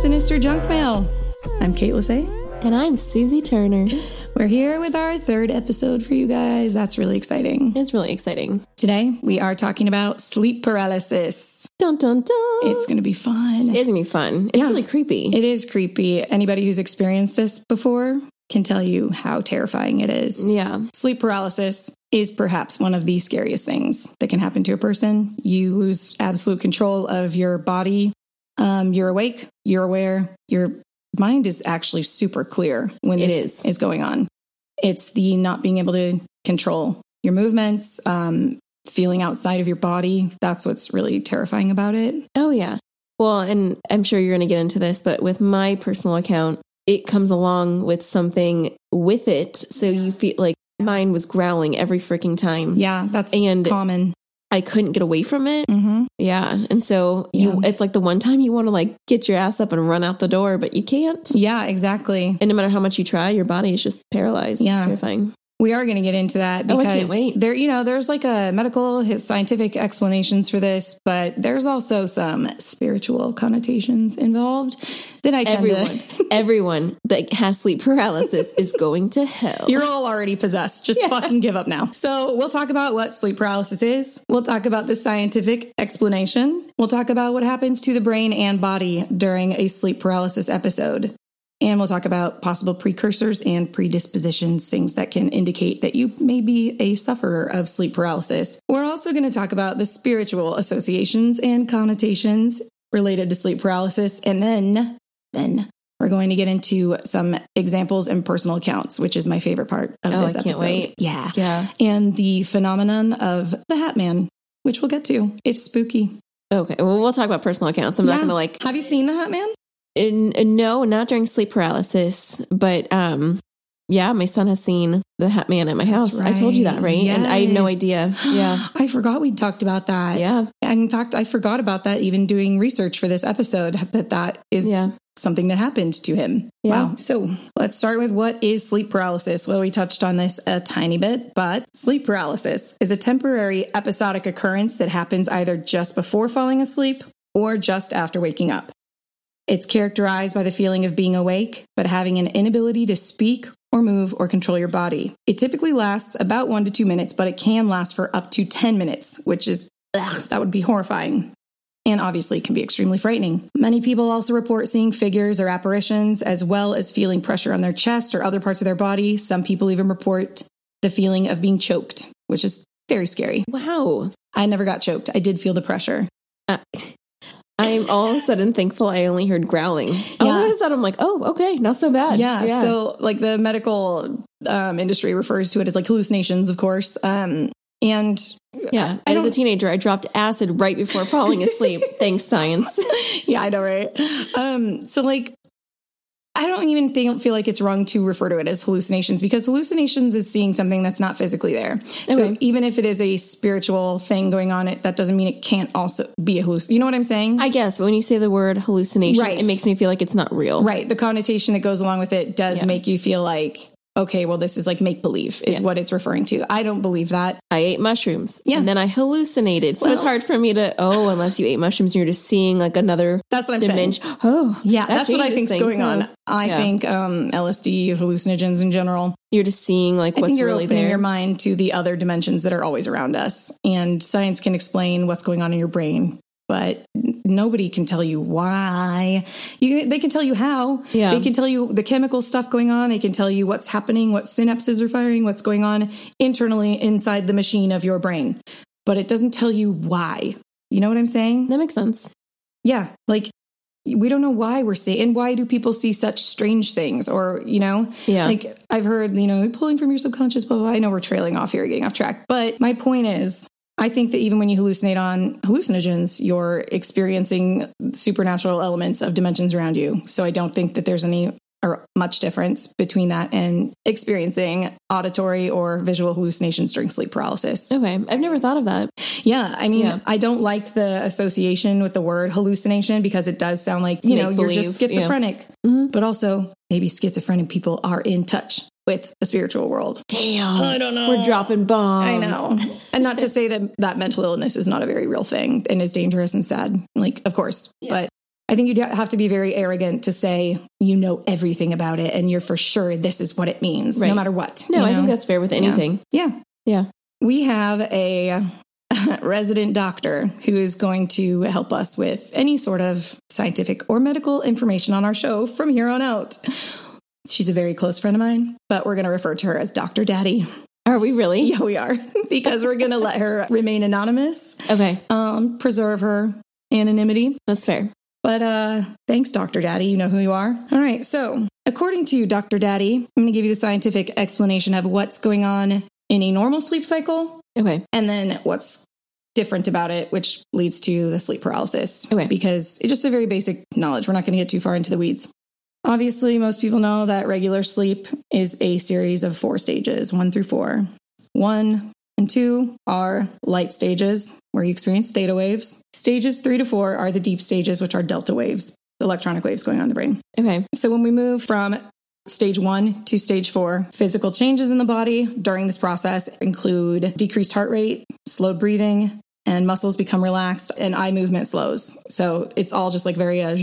Sinister Junk Mail. I'm Kate Lassay. And I'm Suzy Turner. We're here with our third episode for you guys. That's really exciting. It's really exciting. Today, we are talking about sleep paralysis. Dun dun dun. It's going to be fun. It's gonna be fun. It's Yeah. really creepy. It is creepy. Anybody who's experienced this before can tell you how terrifying it is. yeah. Sleep paralysis is perhaps one of the scariest things that can happen to a person. You lose absolute control of your body. Um, you're awake, you're aware, your mind is actually super clear when It this is. is going on. It's the not being able to control your movements, um, feeling outside of your body. That's what's really terrifying about it. Oh yeah. Well, and I'm sure you're gonna get into this, but with my personal account, it comes along with something with it. So you feel like mine was growling every freaking time. Yeah, that's And- common. I couldn't get away from it. hmm Yeah. And so you Yeah. it's like the one time you want to like get your ass up and run out the door, but you can't. Yeah, exactly. And no matter how much you try, your body is just paralyzed. Yeah. It's terrifying. We are going to get into that Oh, because wait. there, you know, there's like a medical, scientific explanations for this, but there's also some spiritual connotations involved that I tend Everyone, to. everyone that has sleep paralysis is going to hell. You're all already possessed. Just Yeah. fucking give up now. So we'll talk about what sleep paralysis is. We'll talk about the scientific explanation. We'll talk about what happens to the brain and body during a sleep paralysis episode. And we'll talk about possible precursors and predispositions, things that can indicate that you may be a sufferer of sleep paralysis. We're also going to talk about the spiritual associations and connotations related to sleep paralysis. And then, then we're going to get into some examples and personal accounts, which is my favorite part of Oh, this I can't episode. wait. Yeah. yeah. And the phenomenon of the Hat Man, which we'll get to. It's spooky. Okay. Well, we'll talk about personal accounts. I'm Yeah. not going to like, Have you seen the Hat Man? No, not during sleep paralysis, but um, yeah, my son has seen the Hat Man at my house. I told you that, right? And I had no idea. Yeah. I forgot we talked about that. Yeah. In fact, I forgot about that even doing research for this episode that that is Yeah. something that happened to him. Yeah. Wow. So let's start with what is sleep paralysis? Well, we touched on this a tiny bit, but sleep paralysis is a temporary episodic occurrence that happens either just before falling asleep or just after waking up. It's characterized by the feeling of being awake, but having an inability to speak or move or control your body. It typically lasts about one to two minutes, but it can last for up to 10 minutes, which is, ugh, that would be horrifying. And obviously can be extremely frightening. Many people also report seeing figures or apparitions, as well as feeling pressure on their chest or other parts of their body. Some people even report the feeling of being choked, which is very scary. Wow. I never got choked. I did feel the pressure. Uh, I'm all of a sudden thankful I only heard growling. All Yeah. of a sudden, I'm like, oh, okay, not so bad. Yeah, So, like the medical um, industry refers to it as like hallucinations, of course. Um, and yeah. I As a teenager, I dropped acid right before falling asleep. Thanks, science. yeah, I know, right? Um, so, like, I don't even think feel like it's wrong to refer to it as hallucinations because hallucinations is seeing something that's not physically there. So even if it is a spiritual thing going on, it that doesn't mean it can't also be a hallucination. You know what I'm saying? I guess but when you say the word hallucination, Right. it makes me feel like it's not real. right. The connotation that goes along with it does Yeah. make you feel like, okay, well, this is like make believe is Yeah. what it's referring to. I don't believe that. I ate mushrooms Yeah. and then I hallucinated. So it's hard for me to, oh, unless you ate mushrooms and you're just seeing like another That's what I'm saying. Oh, Yeah, that that's what I think's things, going on. I Yeah. think um, LSD, hallucinogens in general. You're just seeing like I what's think you're really opening there. your mind to the other dimensions that are always around us. And science can explain what's going on in your brain, but nobody can tell you why. You, they can tell you how. Yeah. They can tell you the chemical stuff going on. They can tell you what's happening, what synapses are firing, what's going on internally inside the machine of your brain. But it doesn't tell you why. You know what I'm saying? that makes sense. Yeah. Like, we don't know why we're seeing, and why do people see such strange things? Or, you know, Yeah. like I've heard, you know, pulling from your subconscious, blah, blah, blah. I know we're trailing off here, getting off track. But my point is, I think that even when you hallucinate on hallucinogens, you're experiencing supernatural elements of dimensions around you. So I don't think that there's any or much difference between that and experiencing auditory or visual hallucinations during sleep paralysis. Okay. I've never thought of that. Yeah, I mean, Yeah. I don't like the association with the word hallucination because it does sound like, you know, you're just Make-believe, yeah. schizophrenic. Mhm. But also, maybe schizophrenic people are in touch with the spiritual world. Damn. I don't know. We're dropping bombs. I know. and not to say that that mental illness is not a very real thing and is dangerous and sad. Like, of course. But I think you'd have to be very arrogant to say you know everything about it and you're for sure this is what it means, no matter what. No, I know? think that's fair with anything. Yeah. Yeah. We have a resident doctor who is going to help us with any sort of scientific or medical information on our show from here on out. She's a very close friend of mine, but we're going to refer to her as Dr. Daddy. Are we really? Yeah, we are, because we're going to let her remain anonymous, Okay, um, preserve her anonymity. that's fair. But uh, thanks, Dr. Daddy. You know who you are. All right. So, according to Dr. Daddy, I'm going to give you the scientific explanation of what's going on in a normal sleep cycle Okay, and then what's different about it, which leads to the sleep paralysis. Okay. Because it's just a very basic knowledge. We're not going to get too far into the weeds. Obviously, most people know that regular sleep is a series of four stages, one through four. One and two are light stages, where you experience theta waves. Stages three to four are the deep stages, which are delta waves, electronic waves going on in the brain. okay, So when we move from stage one to stage four, physical changes in the body during this process include decreased heart rate, slowed breathing, and muscles become relaxed and eye movement slows. So it's all just like very, uh,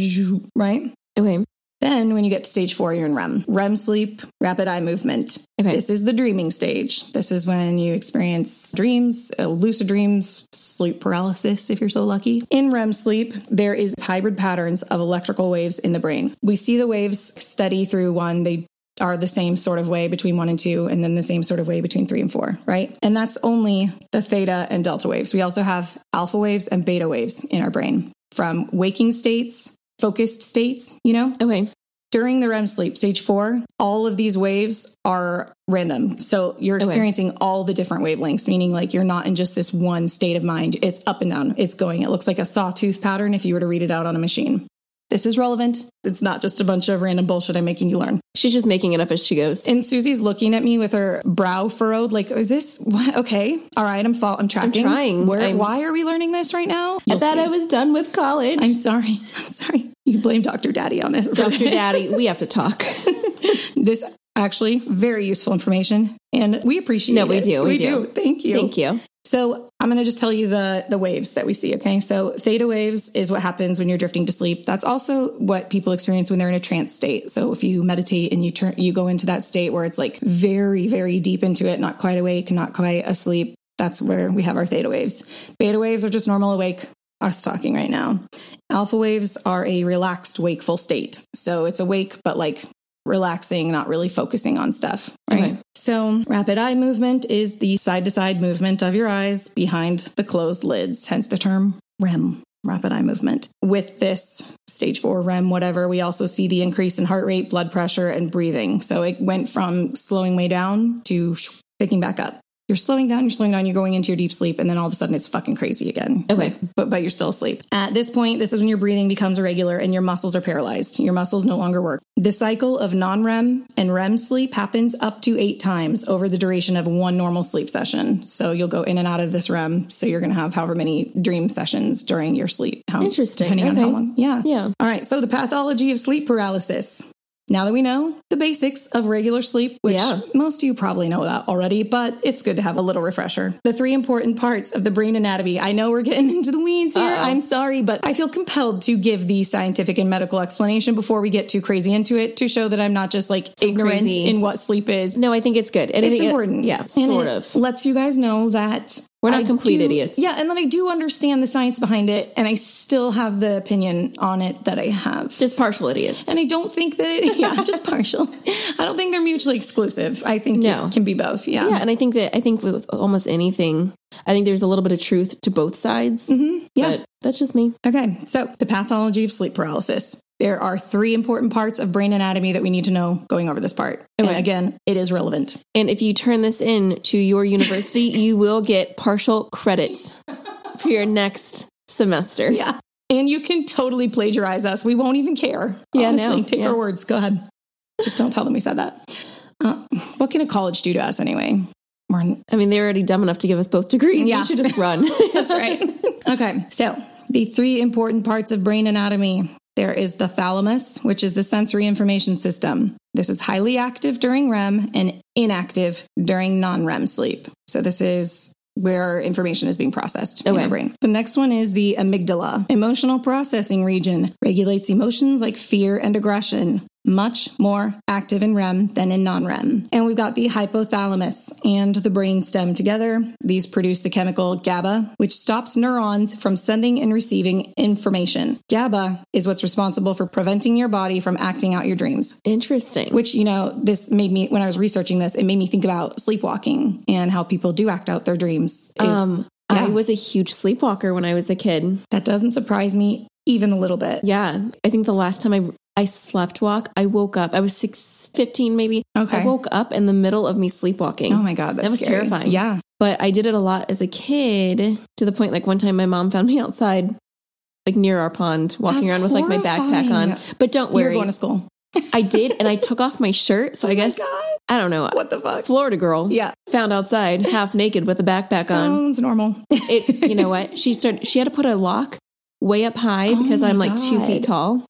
right? okay, Then when you get to stage four, you're in REM. REM sleep, rapid eye movement. okay. This is the dreaming stage. This is when you experience dreams, uh, lucid dreams, sleep paralysis, if you're so lucky. In REM sleep, there is hybrid patterns of electrical waves in the brain. We see the waves steady through one. They are the same sort of way between one and two, and then the same sort of way between three and four, right? And that's only the theta and delta waves. We also have alpha waves and beta waves in our brain from waking states, focused states, you know? Okay. during the REM sleep, stage four, all of these waves are random. So you're Okay. experiencing all the different wavelengths, meaning like you're not in just this one state of mind. It's up and down, it's going. It looks like a sawtooth pattern if you were to read it out on a machine. This is relevant. It's not just a bunch of random bullshit I'm making you learn. She's just making it up as she goes. And Suzy's looking at me with her brow furrowed, like, is this what? okay? All right, I'm fall, I'm tracking. I'm trying. Where, I'm- why are we learning this right now? I You'll thought see. I was done with college. I'm sorry. I'm sorry. You blame Dr. Daddy on this. Dr. Daddy, we have to talk. this actually very useful information and we appreciate it. No, we it. do, we do. thank you Thank you. so i'm going to just tell you the the waves that we see okay? So theta waves is what happens when you're drifting to sleep. That's also what people experience when they're in a trance state. So if you meditate and you turn you go into that state where it's like very very deep into it not quite awake not quite asleep that's where we have our theta waves. Beta waves are just normal awake us talking right now. Alpha waves are a relaxed wakeful state. So it's awake but like relaxing, not really focusing on stuff. So, rapid eye movement is the side to side movement of your eyes behind the closed lids, hence the term REM. Rapid eye movement. With this stage four REM, whatever, we also see the increase in heart rate, blood pressure, and breathing. So it went from slowing way down to picking back up. You're slowing down, you're slowing down, you're going into your deep sleep, and then all of a sudden it's fucking crazy again. Okay. But but you're still asleep. At this point, this is when your breathing becomes irregular and your muscles are paralyzed. Your muscles no longer work. The cycle of non-REM and REM sleep happens up to eight times over the duration of one normal sleep session. So you'll go in and out of this REM. So you're going to have however many dream sessions during your sleep. How, Interesting. Depending on how long. Yeah. Yeah. All right. So the pathology of sleep paralysis. Now that we know the basics of regular sleep, which Yeah. most of you probably know that already, but it's good to have a little refresher. The three important parts of the brain anatomy. I know we're getting into the weeds here. Uh-oh. I'm sorry, but I feel compelled to give the scientific and medical explanation before we get too crazy into it to show that I'm not just like ignorant crazy. in what sleep is. No, I think it's good. And It's it- important. yeah, And sort it of. Lets you guys know that We're not I complete do- idiots. Yeah, and then I do understand the science behind it, and I still have the opinion on it that I have. Just partial idiots. and I don't think that, yeah, just partial. I don't think they're mutually exclusive. I think No. it can be both. Yeah. Yeah, and I think that I think with almost anything, I think there's a little bit of truth to both sides. Mm-hmm. Yeah. But that's just me. Okay. So the pathology of sleep paralysis. There are three important parts of brain anatomy that we need to know going over this part. And again, it is relevant. And if you turn this in to your university, you will get partial credit for your next semester. Yeah. And you can totally plagiarize us. We won't even care. Yeah, Honestly, no, take yeah. our words. Go ahead. Just don't tell them we said that. Uh, what can a college do to us anyway? I mean, they're already dumb enough to give us both degrees. Yeah. We should just run. That's right. okay. So the three important parts of brain anatomy. There is the thalamus, which is the sensory information system. This is highly active during REM and inactive during non REM sleep. So, this is where information is being processed in Okay. our brain. The next one is the amygdala. Emotional processing region regulates emotions like fear and aggression. Much more active in REM than in non REM. And we've got the hypothalamus and the brainstem together. These produce the chemical GABA, which stops neurons from sending and receiving information. GABA is what's responsible for preventing your body from acting out your dreams Interesting. which you know this made me when i was researching this it made me think about sleepwalking and how people do act out their dreams is, um, yeah. I was a huge sleepwalker when I was a kid. that doesn't surprise me even a little bit Yeah. I think the last time I I slept walk, I woke up. I was six, 15 maybe. Okay. I woke up in the middle of me sleepwalking. oh my god that's That was scary. terrifying. yeah But I did it a lot as a kid to the point like one time my mom found me outside like near our pond walking That's around with like my backpack on. But don't you were worry. going to school I did and I took off my shirt. So oh I guess Oh god I don't know. what the fuck Florida girl yeah found outside half naked with a backpack on. sounds normal It you know what? She started she had to put a lock way up high Oh because I'm like two feet tall.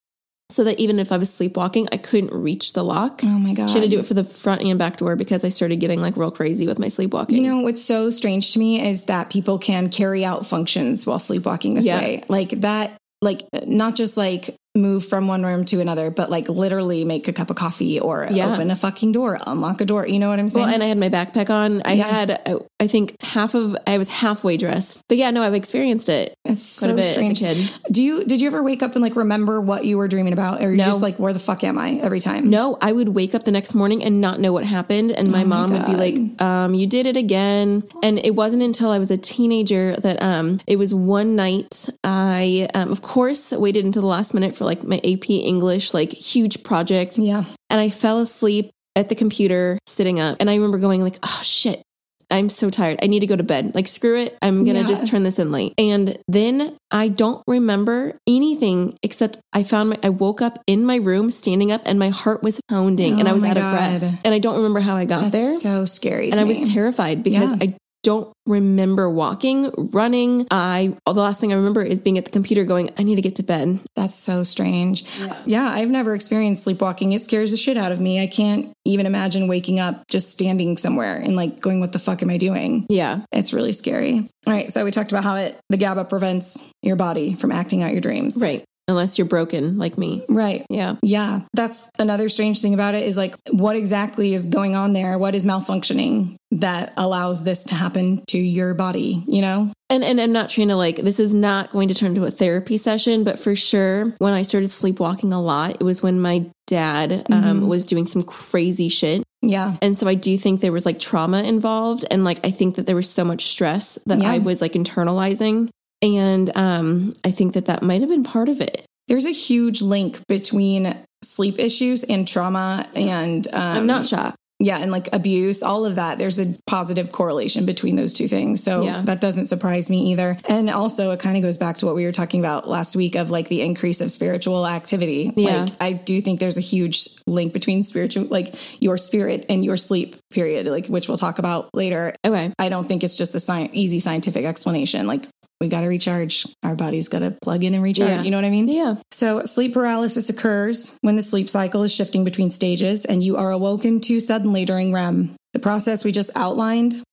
So that even if I was sleepwalking, I couldn't reach the lock. oh my god She had to do it for the front and back door because I started getting like real crazy with my sleepwalking. You know what's so strange to me is that people can carry out functions while sleepwalking this Yeah. way. Like that, like not just like move from one room to another, but like literally make a cup of coffee or Yeah. open a fucking door, unlock a door. You know what I'm saying? well, and I had my backpack on. I Yeah. had, I- think, half of. I was halfway dressed, but yeah, no, I've experienced it it's quite so a bit strange. as. Do you did you ever wake up and like remember what you were dreaming about, or you're No. just like, where the fuck am I every time? No, I would wake up the next morning and not know what happened, and my Oh my mom would be like, um, "You did it again." And it wasn't until I was a teenager that um, it was one night. I, um, of course, waited until the last minute for like my AP English, like huge project, Yeah. and I fell asleep at the computer sitting up. And I remember going like, "Oh shit." I'm so tired. I need to go to bed. Like, screw it. I'm going to Yeah. just turn this in late. And then I don't remember anything except I found my, I woke up in my room standing up and my heart was pounding and I Oh was out of breath. And I don't remember how I got That's there. so scary. and to I was terrified because Yeah. I don't remember walking, running. I, the last thing I remember is being at the computer going, I need to get to bed. That's so strange. Yeah. I've never experienced sleepwalking. It scares the shit out of me. I can't even imagine waking up just standing somewhere and like going, what the fuck am I doing? Yeah. It's really scary. All right. So we talked about how it the GABA prevents your body from acting out your dreams. Right. Unless you're broken like me. Right. Yeah. Yeah. That's another strange thing about it is like what exactly is going on there? What is malfunctioning that allows this to happen to your body, you know? And and I'm not trying to like this is not going to turn into a therapy session, but for sure, when I started sleepwalking a lot, it was when my dad um, Mhm. was doing some crazy shit, Yeah. and so I do think there was like trauma involved, and like I think that there was so much stress that Yeah. I was like internalizing, and um, I think that that might have been part of it. There's a huge link between sleep issues and trauma and um, I'm not shocked. yeah and like abuse all of that there's a positive correlation between those two things so Yeah. that doesn't surprise me either and also it kind of goes back to what we were talking about last week of like the increase of spiritual activity Yeah. like i do think there's a huge link between spiritual like your spirit and your sleep period like which we'll talk about later Okay, i don't think it's just a sci- easy scientific explanation like we got to recharge our body's got to plug in and recharge Yeah. you know what i mean yeah, so, sleep paralysis occurs when the sleep cycle is shifting between stages and you are awoken too suddenly during REM. The process we just outlined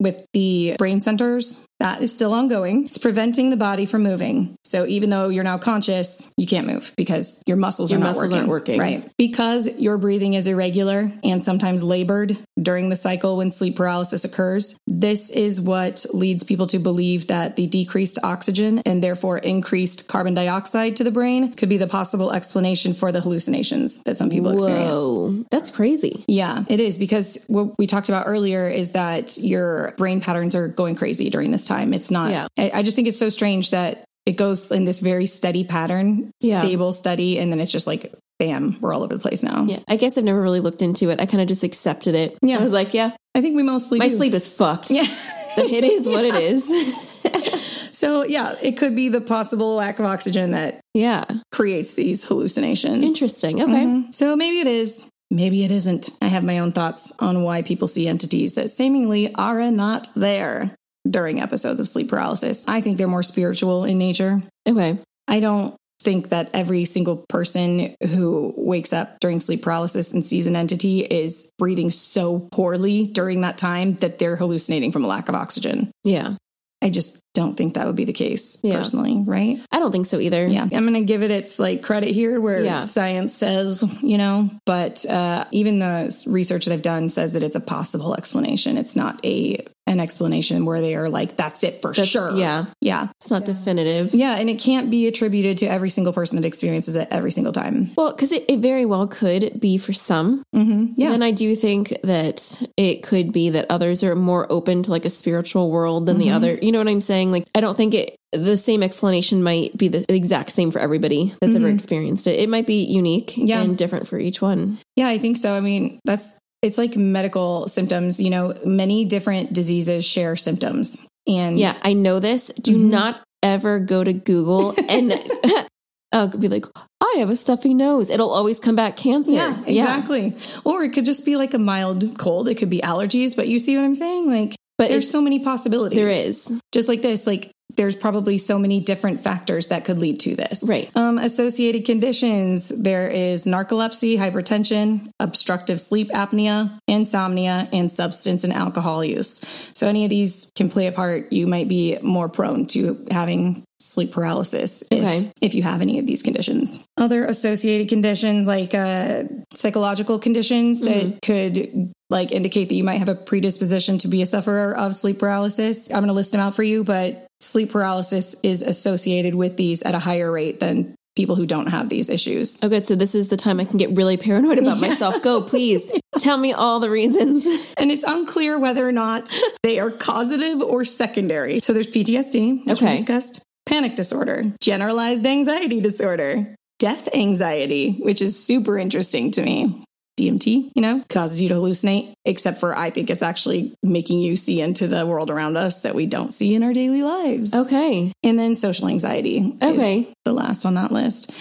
with the brain centers, that is still ongoing. It's preventing the body from moving. So, even though you're now conscious, you can't move because your muscles Your are not muscles working. aren't working. Right. Because your breathing is irregular and sometimes labored during the cycle when sleep paralysis occurs, this is what leads people to believe that the decreased oxygen and therefore increased carbon dioxide to the brain could be the possible explanation for the hallucinations that some people experience. Whoa, that's crazy. Yeah, it is because what we talked about earlier is that your brain patterns are going crazy during this time. It's not, Yeah. I, I just think it's so strange that it goes in this very steady pattern, Yeah. stable, steady, and then it's just like, bam, we're all over the place now. Yeah, I guess I've never really looked into it. I kind of just accepted it. Yeah. I was like, yeah, I think we mostly my do. sleep is fucked. Yeah. it is what it is. So, yeah, it could be the possible lack of oxygen that yeah, creates these hallucinations. interesting. Okay. Mhm. So maybe it is. Maybe it isn't. I have my own thoughts on why people see entities that seemingly are not there during episodes of sleep paralysis. I think they're more spiritual in nature. Okay. I don't think that every single person who wakes up during sleep paralysis and sees an entity is breathing so poorly during that time that they're hallucinating from a lack of oxygen. Yeah. I just don't think that would be the case Yeah. personally, right? I don't think so either. Yeah, I'm going to give it its like credit here where Yeah. science says, you know, but uh, even the research that I've done says that it's a possible explanation. It's not a an explanation where they are like, that's it for That's- sure. Yeah. yeah, It's not definitive. yeah, and it can't be attributed to every single person that experiences it every single time. Well, because it, it very well could be for some. hmm Yeah, And I do think that it could be that others are more open to like a spiritual world than the Mm-hmm. other. You know what I'm saying? Like, I don't think it, the same explanation might be the exact same for everybody that's ever experienced it. It might be unique Mm-hmm. Yeah. and different for each one. yeah, I think so. I mean, that's it's like medical symptoms. You know, many different diseases share symptoms, and Yeah, I know this. Do Mhm. not ever go to Google and uh, be like, I have a stuffy nose. It'll always come back cancer. Yeah, exactly. Or it could just be like a mild cold. It could be allergies, but you see what I'm saying? Like But there's so many possibilities. there is. Just like this, like there's probably so many different factors that could lead to this. Right. Um, associated conditions there is narcolepsy, hypertension, obstructive sleep apnea, insomnia, and substance and alcohol use. So any of these can play a part. You might be more prone to having sleep paralysis if, Okay. if you have any of these conditions. Other associated conditions like uh, psychological conditions that could like indicate that you might have a predisposition to be a sufferer of sleep paralysis. I'm going to list them out for you, but sleep paralysis is associated with these at a higher rate than people who don't have these issues. Oh, good. So this is the time I can get really paranoid about myself. Go, please. Tell me all the reasons. And it's unclear whether or not they are causative or secondary. So there's PTSD, which we discussed, panic disorder, generalized anxiety disorder, death anxiety, which is super interesting to me. DMT, you know, causes you to hallucinate, except for I think it's actually making you see into the world around us that we don't see in our daily lives. Okay. And then social anxiety. Okay. the last on that list.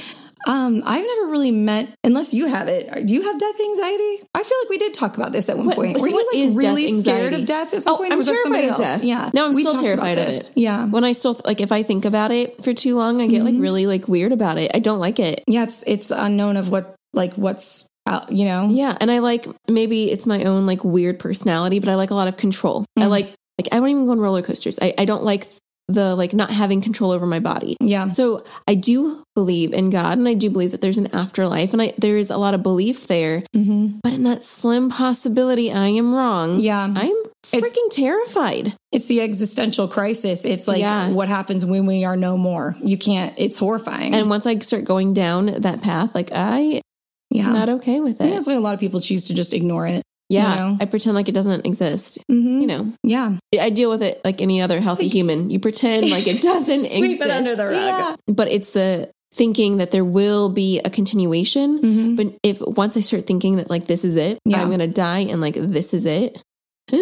Um, I've never really met, unless you have it. Do you have death anxiety? I feel like we did talk about this at one What- point. so Were you like really scared of death at some Oh, point? I'm was terrified of else? death. Yeah. No, I'm we still terrified of it. Yeah. When I still, like, if I think about it for too long, I get like really like weird about it. I don't like it. Yeah, it's it's unknown of what like what's out, you know. Yeah. And I like, maybe it's my own like weird personality, but I like a lot of control. I Mm. like, like, I don't even go on roller coasters. I, I don't like the like not having control over my body. Yeah. So I do believe in God and I do believe that there's an afterlife and I, there is a lot of belief there. hmm But in that slim possibility I am wrong, Yeah. I'm It's- freaking terrified. It's the existential crisis. It's like Yeah. what happens when we are no more. You can't. It's horrifying. And once I start going down that path, like I yeah. not okay with it. that's why a lot of people choose to just ignore it. Yeah. you know? I pretend like it doesn't exist. hmm You know, Yeah. I deal with it like any other healthy Sweep- human. You pretend like it doesn't Sweep it exist. under the rug. Yeah. But it's the thinking that there will be a continuation. hmm But if once I start thinking that like this is it, Yeah. I'm gonna die and like this is it.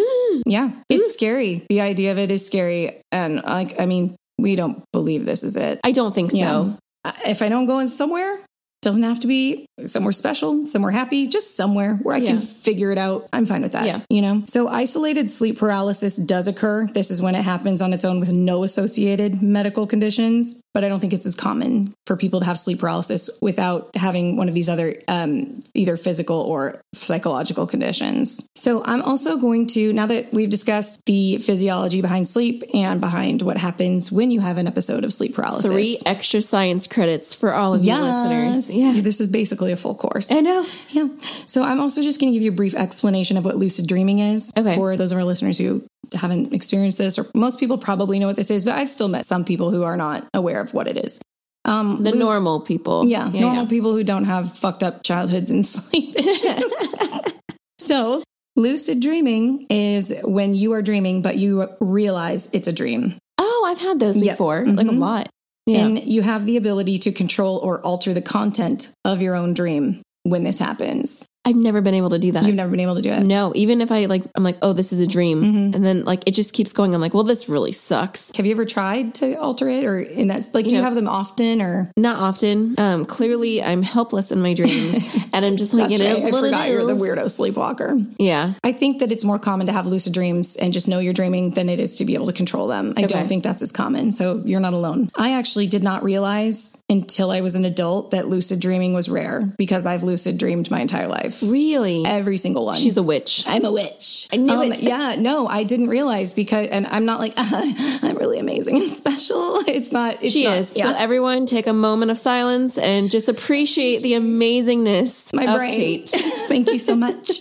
Yeah, it's scary. The idea of it is scary, and like, I mean, we don't believe this is it. I don't think so. Yeah. If I don't go in somewhere, doesn't have to be somewhere special, somewhere happy, just somewhere where I Yeah. can figure it out. I'm fine with that. Yeah. You know? So isolated sleep paralysis does occur. This is when it happens on its own with no associated medical conditions, but I don't think it's as common for people to have sleep paralysis without having one of these other um, either physical or psychological conditions. So I'm also going to, now that we've discussed the physiology behind sleep and behind what happens when you have an episode of sleep paralysis. Three extra science credits for all of you listeners. Yeah. This is basically a full course. I know. yeah. So I'm also just going to give you a brief explanation of what lucid dreaming is Okay. for those of our listeners who haven't experienced this, or most people probably know what this is, but I've still met some people who are not aware of what it is. Um, The luc- normal people. yeah, normal people who don't have fucked up childhoods and sleep issues. so, lucid dreaming is when you are dreaming, but you realize it's a dream. Oh, I've had those Yeah. before, like a lot. Yeah. And you have the ability to control or alter the content of your own dream when this happens. I've never been able to do that. You've never been able to do it. no, even if I like, I'm like, oh, this is a dream, Mhm. and then like it just keeps going. I'm like, well, this really sucks. Have you ever tried to alter it, or in that? Like, do you have them often, or Not often. Um, clearly, I'm helpless in my dreams, and I'm just like, you know, right? I forgot you're the weirdo sleepwalker. Yeah, I think that it's more common to have lucid dreams and just know you're dreaming than it is to be able to control them. I Okay. don't think that's as common. So you're not alone. I actually did not realize until I was an adult that lucid dreaming was rare because I've lucid dreamed my entire life. Really. Every single one. She's a witch. I'm a witch. I knew it. Yeah, no, I didn't realize because, and I'm not like I'm really amazing and special. It's not. It's She not, is. Yeah. So everyone, take a moment of silence and just appreciate the amazingness my of brain. Thank you so much.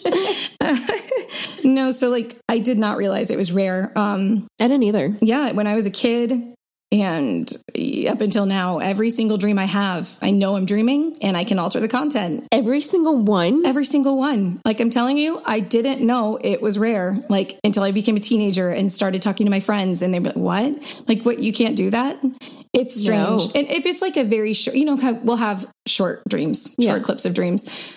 no, so like I did not realize it was rare. Um, I didn't either. yeah, when I was a kid and eh, up until now, every single dream I have, I know I'm dreaming and I can alter the content. Every single one. Every single one. Like I'm telling you, I didn't know it was rare. Like until I became a teenager and started talking to my friends and they were like, what? Like what? You can't do that? It's strange. No. And if it's like a very short, you know, we'll have short dreams, Yeah. short clips of dreams.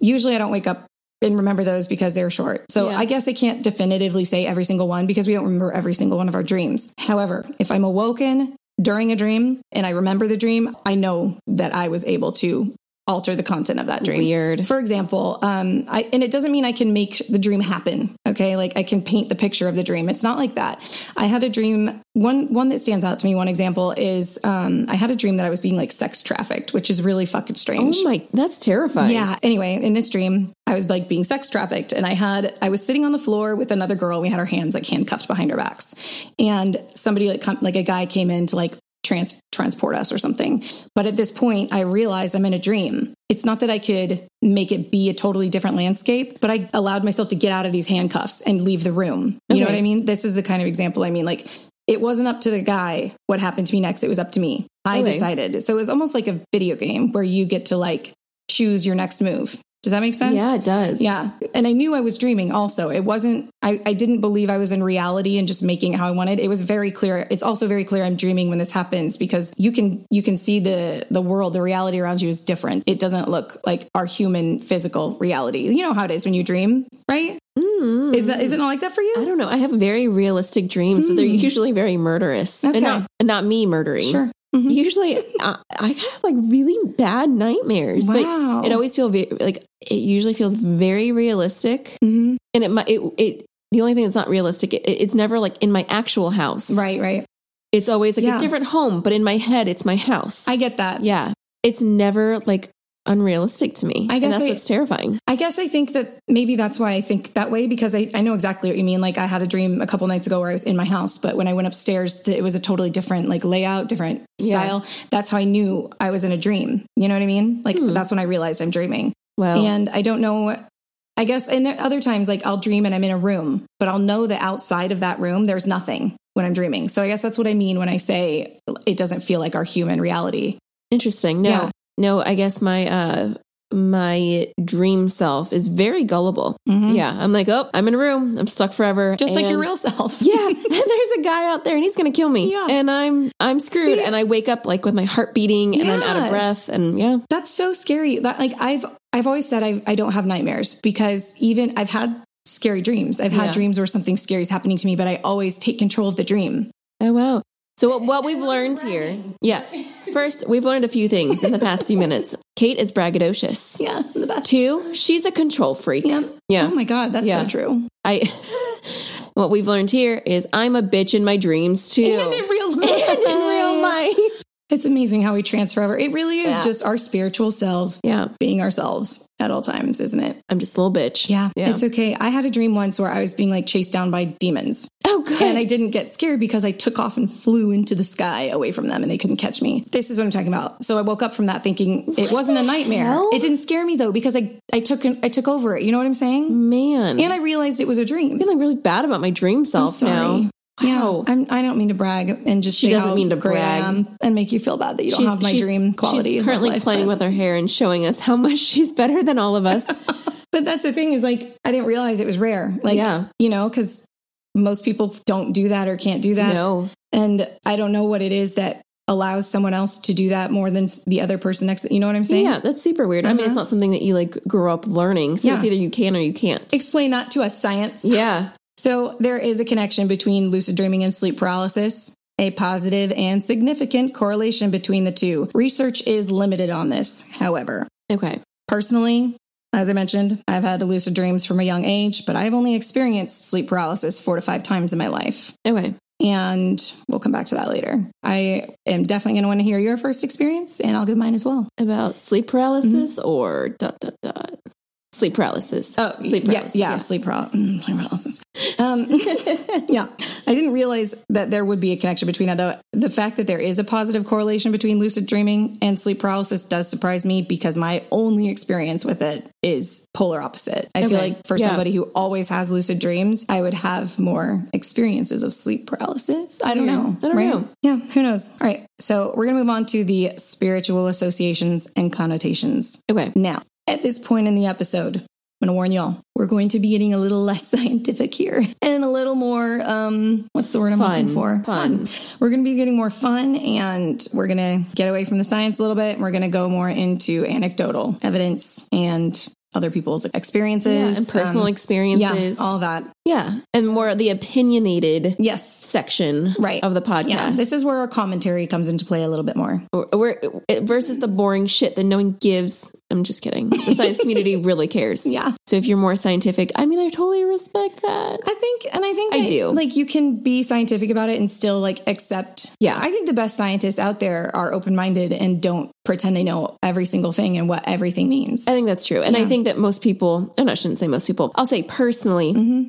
Usually I don't wake up and remember those because they're short. So Yeah. I guess I can't definitively say every single one because we don't remember every single one of our dreams. However, if I'm awoken during a dream and I remember the dream, I know that I was able to alter the content of that dream. Weird. For example, um, I, and it doesn't mean I can make the dream happen. Okay, like I can paint the picture of the dream. It's not like that. I had a dream. One one that stands out to me. One example is um, I had a dream that I was being like sex trafficked, which is really fucking strange. Oh my, that's terrifying. Yeah. Anyway, in this dream, I was like being sex trafficked and I had, I was sitting on the floor with another girl. We had our hands like handcuffed behind our backs and somebody like, come, like a guy came in to like trans, transport us or something. But at this point, I realized I'm in a dream. It's not that I could make it be a totally different landscape, but I allowed myself to get out of these handcuffs and leave the room. You know what I mean? This is the kind of example I mean. Like, it wasn't up to the guy what happened to me next. It was up to me. I Okay. decided. So it was almost like a video game where you get to like choose your next move. Does that make sense? Yeah, it does. Yeah. And I knew I was dreaming also. It wasn't, I, I didn't believe I was in reality and just making it how I wanted. It was very clear. It's also very clear I'm dreaming when this happens because you can, you can see the, the world, the reality around you is different. It doesn't look like our human physical reality. You know how it is when you dream, right? Mm. Is that, is it not like that for you? I don't know. I have very realistic dreams, but they're usually very murderous. And Hmm. Okay. not, and not me murdering. Sure. Mhm. Usually, I, I have like really bad nightmares. Wow. But it always feels like it usually feels very realistic, Mhm. and it might it, it the only thing that's not realistic. It, it's never like in my actual house. Right, right. It's always like Yeah. a different home, but in my head, it's my house. I get that. yeah, it's never like unrealistic to me. I and guess that's I- what's terrifying. I guess I think that maybe that's why I think that way because I, I know exactly what you mean. Like I had a dream a couple nights ago where I was in my house, but when I went upstairs, it was a totally different like layout, different Yeah. style. That's how I knew I was in a dream. You know what I mean? Like Hmm. that's when I realized I'm dreaming. Well, And I don't know. I guess, and there other times like I'll dream and I'm in a room, but I'll know that outside of that room, there's nothing when I'm dreaming. So I guess that's what I mean when I say it doesn't feel like our human reality. interesting. No, Yeah. No. I guess my uh my dream self is very gullible. Mhm. Yeah, I'm like, oh, I'm in a room. I'm stuck forever. Just like your real self. Yeah, and there's a guy out there, and he's gonna kill me. Yeah. and I'm I'm screwed. See? and I wake up like with my heart beating, and I'm out of breath. And yeah, That's so scary. That like I've I've always said I I don't have nightmares because even I've had scary dreams. I've had Yeah. dreams where something scary is happening to me, but I always take control of the dream. oh wow. So what, what we've learned here, yeah. First, we've learned a few things in the past few minutes. Kate is braggadocious. Yeah, the best. Two, she's a control freak. Yeah. Yeah. Oh my god, that's Yeah. so true. I. what we've learned here is I'm a bitch in my dreams too. And in real life. And in real life. It's amazing how we transfer over. It really is Yeah. just our spiritual selves Yeah, being ourselves at all times, isn't it? I'm just a little bitch. Yeah, Yeah. it's okay. I had a dream once where I was being like chased down by demons. Oh, good. And I didn't get scared because I took off and flew into the sky away from them and they couldn't catch me. This is what I'm talking about. So I woke up from that thinking it wasn't a nightmare. hell? It didn't scare me though because I, I took I took over it. You know what I'm saying? Man. And I realized it was a dream. I'm feeling really bad about my dream self sorry. Now. Yeah, Wow. I'm, I don't mean to brag and just She say doesn't mean to brag. And make you feel bad that you don't have my dream quality. She's currently life, playing but- with her hair and showing us how much she's better than all of us. But that's the thing is like I didn't realize it was rare. Like Yeah. you know, because most people don't do that or can't do that. no. And I don't know what it is that allows someone else to do that more than the other person next. To. You know what I'm saying? Yeah, that's super weird. I mean, it's uh-huh. not something that you like grew up learning. So Yeah. it's either you can or you can't. Explain that to us, science. Yeah. So there is a connection between lucid dreaming and sleep paralysis. A positive and significant correlation between the two. Research is limited on this, however. Okay. Personally, as I mentioned, I've had lucid dreams from a young age, but I've only experienced sleep paralysis four to five times in my life. Okay. And we'll come back to that later. I am definitely going to want to hear your first experience, and I'll give mine as well. About sleep paralysis mm-hmm. or dot dot dot. Sleep paralysis. Oh, sleep yeah, paralysis. yeah, sleep, paral- mm, sleep paralysis. Um, yeah, I didn't realize that there would be a connection between that. Though the fact that there is a positive correlation between lucid dreaming and sleep paralysis does surprise me because my only experience with it is polar opposite. I feel like for yeah. somebody who always has lucid dreams, I would have more experiences of sleep paralysis. I don't Yeah, know. I don't right? know. Yeah, who knows? All right, so we're gonna move on to the spiritual associations and connotations. Okay. Now, at this point in the episode, I'm going to warn y'all, we're going to be getting a little less scientific here and a little more, um, what's the word I'm Fun. looking for? Fun. We're going to be getting more fun and we're going to get away from the science a little bit. And we're going to go more into anecdotal evidence and other people's experiences. Yeah, and personal um, experiences. Yeah, all that. Yeah. And more the opinionated Yes. section Right. of the podcast. Yeah, this is where our commentary comes into play a little bit more. Or- or- versus the boring shit that no one gives. I'm just kidding. The science community really cares. Yeah. So if you're more scientific, I mean, I totally respect that. I think, and I think I that, do. Like you can be scientific about it and still like accept. Yeah. I think the best scientists out there are open minded and don't pretend they know every single thing and what everything means. I think that's true. And I think that most people, and I shouldn't say most people, I'll say personally, Mhm.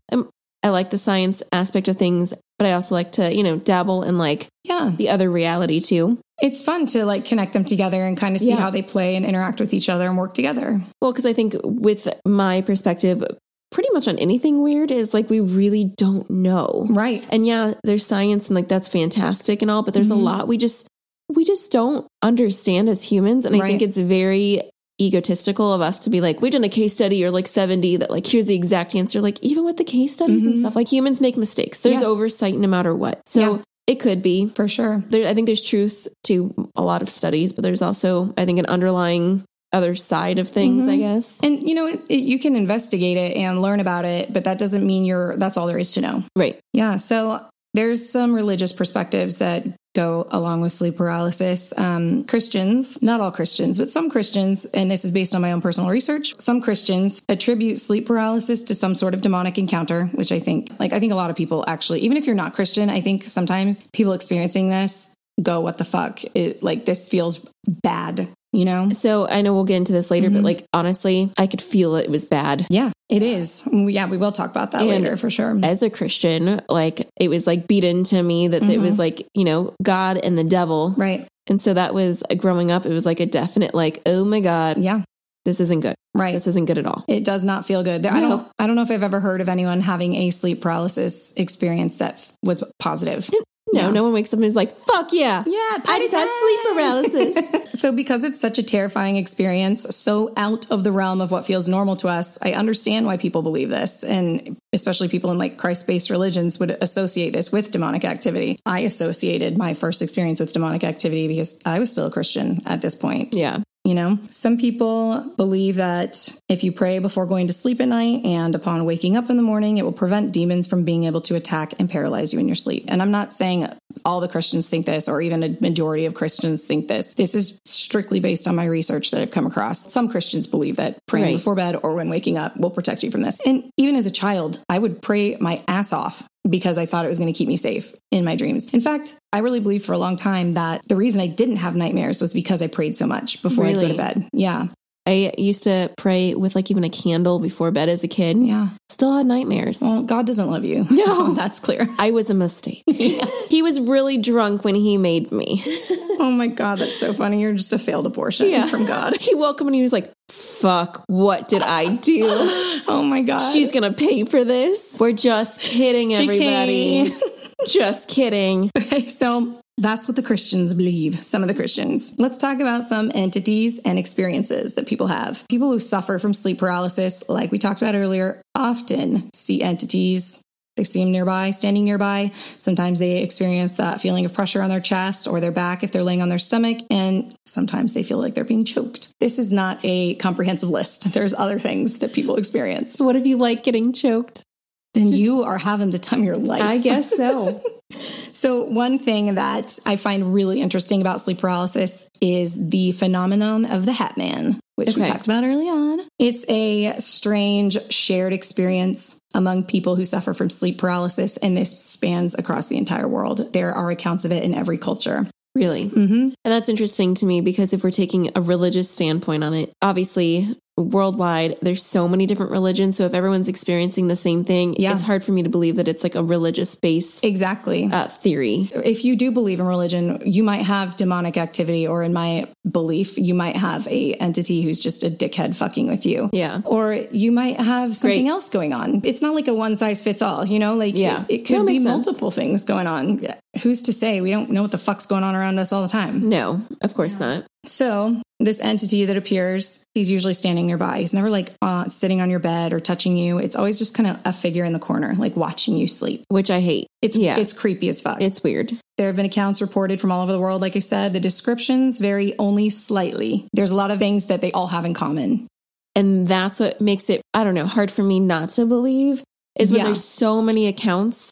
I like the science aspect of things, but I also like to, you know, dabble in like yeah, the other reality too. It's fun to like connect them together and kind of see Yeah. how they play and interact with each other and work together. Well, because I think with my perspective, pretty much on anything weird is like we really don't know. Right. And yeah, there's science and like that's fantastic and all, but there's Mhm. a lot we just we just don't understand as humans. And I think it's very egotistical of us to be like, we've done a case study or like 70 that like here's the exact answer. Like even with the case studies and Mhm. stuff, like humans make mistakes. There's Yes. oversight no matter what. So Yeah. It could be. For sure. There, I think there's truth to a lot of studies, but there's also, I think, an underlying other side of things, I Mhm. guess. And you know, it, it, you can investigate it and learn about it, but that doesn't mean you're that's all there is to know. Right. Yeah. So there's some religious perspectives that go along with sleep paralysis. Um, Christians, not all Christians, but some Christians, and this is based on my own personal research, some Christians attribute sleep paralysis to some sort of demonic encounter, which I think, like, I think a lot of people actually, even if you're not Christian, I think sometimes people experiencing this go, what the fuck? It, like, this feels bad, you know? So I know we'll get into this later, Mhm. but like honestly, I could feel it was bad. Yeah, it is. Yeah, we will talk about that And- later for sure. As a Christian, like it was like beat into me that it Mhm. was like, you know, God and the devil. Right. And so that was growing up, it was like a definite like, oh my God, Yeah. this isn't good. Right. This isn't good at all. It does not feel good. There, I don't. I don't know if I've ever heard of anyone having a sleep paralysis experience that f- was positive. No, Yeah. no one wakes up and is like, fuck yeah. Yeah, I just had sleep paralysis. so, because it's such a terrifying experience, so out of the realm of what feels normal to us, I understand why people believe this, and especially people in like Christ-based religions would associate this with demonic activity. I associated my first experience with demonic activity because I was still a Christian at this point. yeah. You know, some people believe that if you pray before going to sleep at night and upon waking up in the morning, it will prevent demons from being able to attack and paralyze you in your sleep. And I'm not saying all the Christians think this or even a majority of Christians think this. This is strictly based on my research that I've come across. Some Christians believe that praying Right. before bed or when waking up will protect you from this. And even as a child, I would pray my ass off because I thought it was going to keep me safe in my dreams. In fact, I really believed for a long time that the reason I didn't have nightmares was because I prayed so much before I'd go to bed. Yeah. I used to pray with like even a candle before bed as a kid. Yeah. Still had nightmares. Well, God doesn't love you. No. So that's clear. I was a mistake. he was really drunk when he made me. Oh my God, that's so funny. You're just a failed abortion Yeah. from God. He woke up and he was like, fuck, what did I do? Oh my God. She's gonna pay for this. We're just kidding, everybody. just kidding. Okay, so that's what the Christians believe, some of the Christians. Let's talk about some entities and experiences that people have. People who suffer from sleep paralysis, like we talked about earlier, often see entities They see him nearby, standing nearby. Sometimes they experience that feeling of pressure on their chest or their back if they're laying on their stomach. And sometimes they feel like they're being choked. This is not a comprehensive list. There's other things that people experience. So what if you like getting choked? Then you are having the time of your life. I guess so. So, one thing that I find really interesting about sleep paralysis is the phenomenon of the Hat Man, which we talked about early on. It's a strange shared experience among people who suffer from sleep paralysis, and this spans across the entire world. There are accounts of it in every culture. really. hmm And that's interesting to me because if we're taking a religious standpoint on it, obviously worldwide, there's so many different religions. So if everyone's experiencing the same thing, Yeah. it's hard for me to believe that it's like a religious based Exactly. uh, theory. if you do believe in religion, you might have demonic activity, or in my belief, you might have a entity who's just a dickhead fucking with you. Yeah. Or you might have something Great. else going on. It's not like a one size fits all, you know, like Yeah. it, it could be makes sense. multiple things going on. Who's to say? We don't know what the fuck's going on around us all the time. No, of course not. So, this entity that appears, he's usually standing nearby. He's never like uh, sitting on your bed or touching you. It's always just kind of a figure in the corner, like watching you sleep. Which I hate. It's Yeah. it's creepy as fuck. It's weird. There have been accounts reported from all over the world. Like I said, the descriptions vary only slightly. There's a lot of things that they all have in common. And that's what makes it, I don't know, hard for me not to believe is when Yeah. there's so many accounts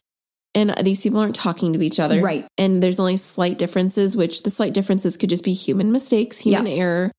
and these people aren't talking to each other. Right. And there's only slight differences, which the slight differences could just be human mistakes, human error.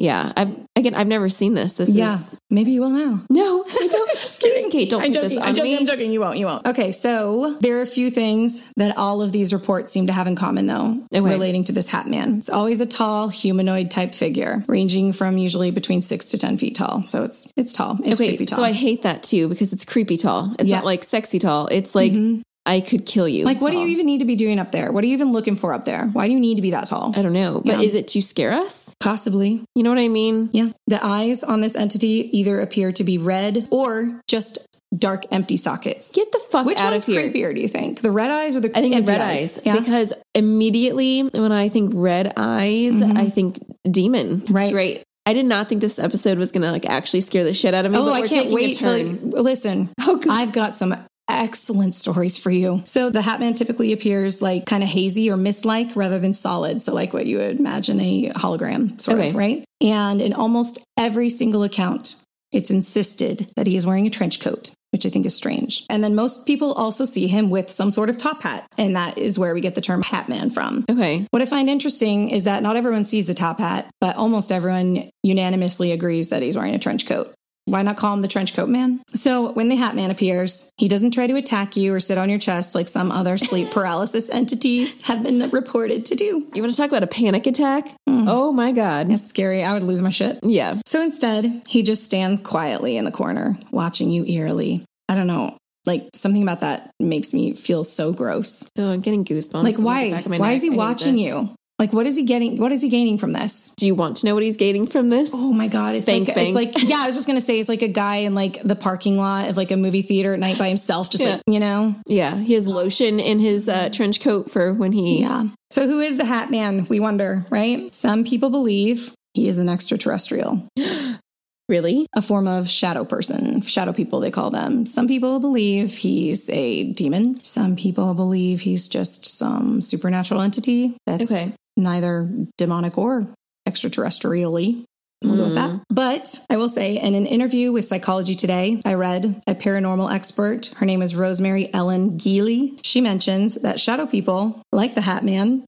Yeah. I've, again, I've never seen this. This Yeah, is, maybe you will now. no, I don't. Just kidding. Kate, don't I'm put joking. I'm joking. me. I'm joking. You won't. You won't. Okay, so there are a few things that all of these reports seem to have in common, though, Okay. relating to this Hat Man. It's always a tall humanoid type figure, ranging from usually between six to ten feet tall. So it's it's tall. It's Okay, creepy tall. so I hate that too because it's creepy tall. It's Yeah. not like sexy tall. It's like mm-hmm. I could kill you. like, what do you even need to be doing up there? What are you even looking for up there? Why do you need to be that tall? I don't know. But Yeah. is it to scare us? Possibly. You know what I mean? Yeah. The eyes on this entity either appear to be red or just dark, empty sockets. Get the fuck Which out one's of here. creepier, do you think? The red eyes or the I think the red eyes, Yeah. because immediately when I think red eyes, I think demon. Mm-hmm. Right. I did not think this episode was gonna like actually scare the shit out of me. oh, but I can't wait to listen. Oh. I've got some excellent stories for you. So the Hat Man typically appears like kind of hazy or mist-like rather than solid. So like what you would imagine a hologram, sort Okay. of, right? And in almost every single account, it's insisted that he is wearing a trench coat. Which I think is strange. And then most people also see him with some sort of top hat. And that is where we get the term Hat Man from. okay. What I find interesting is that not everyone sees the top hat, but almost everyone unanimously agrees that he's wearing a trench coat. Why not call him the trench coat man? So when the hat man appears, he doesn't try to attack you or sit on your chest like some other sleep paralysis entities have been reported to do. You want to talk about a panic attack? Hmm. Oh my god. It's scary. I would lose my shit. Yeah. So instead, he just stands quietly in the corner, watching you eerily. I don't know. Like something about that makes me feel so gross. Oh, I'm getting goosebumps. Like why? back of my Why neck. is he watching you? Like what is he getting? What is he gaining from this? Do you want to know what he's gaining from this? Oh my god, it's Spank like bank. it's like yeah, I was just gonna say it's like a guy in like the parking lot of like a movie theater at night by himself, just Yeah. like you know. Yeah, he has lotion in his uh, trench coat for when he. Yeah. So who is the Hat Man? We wonder, right? Some people believe he is an extraterrestrial, Really? a form of shadow person, shadow people they call them. Some people believe he's a demon. Some people believe he's just some supernatural entity that's Okay. Neither demonic or extraterrestrially. We'll go with that. Mm. But I will say, in an interview with Psychology Today, I read a paranormal expert. Her name is Rosemary Ellen Guiley. She mentions that shadow people, like the Hat Man,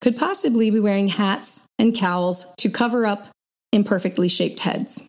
could possibly be wearing hats and cowls to cover up imperfectly shaped heads.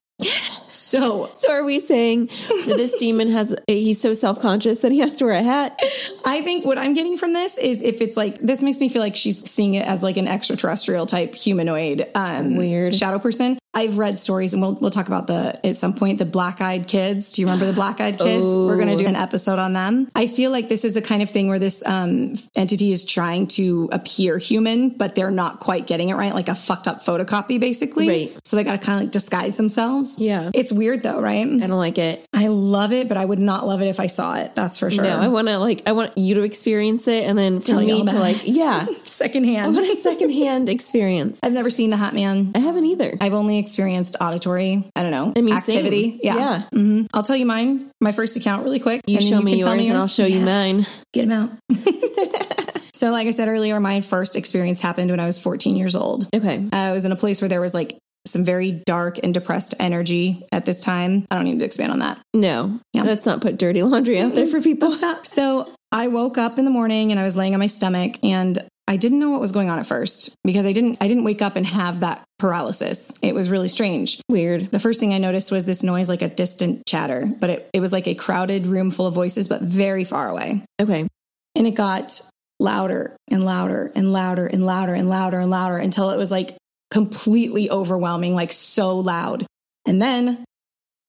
So So are we saying that this demon has? He's so self conscious that he has to wear a hat? I think what I'm getting from this is if it's like this makes me feel like she's seeing it as like an extraterrestrial type humanoid um Weird. shadow person. I've read stories and we'll we'll talk about the at some point the black-eyed kids. Do you remember the black-eyed kids? We're going to do an episode on them. I feel like this is a kind of thing where this um entity is trying to appear human but they're not quite getting it right, like a fucked up photocopy basically. Right. So they got to kind of like disguise themselves. Yeah. It's weird though, right? I don't like it. I love it, but I would not love it if I saw it. That's for sure. No, I want to like. I want you to experience it, and then for Tell me to like. Yeah, secondhand. I want a secondhand experience. I've never seen the Hat Man. I haven't either. I've only experienced auditory, I don't know, I mean, activity. same. Yeah. Yeah. hmm I'll tell you mine, my first account really quick. You show me yours, tell and I'll show you Yeah. mine. Get them out. so, like I said earlier, my first experience happened when I was 14 years old. Okay. I was in a place where there was like some very dark and depressed energy at this time. I don't need to expand on that. No, Yeah. let's not put dirty laundry out there for people. So I woke up in the morning and I was laying on my stomach and I didn't know what was going on at first because I didn't I didn't wake up and have that paralysis. It was really strange. Weird. The first thing I noticed was this noise like a distant chatter, but it, it was like a crowded room full of voices, but very far away. Okay. And it got louder and louder and louder and louder and louder and louder until it was like completely overwhelming, like so loud. And then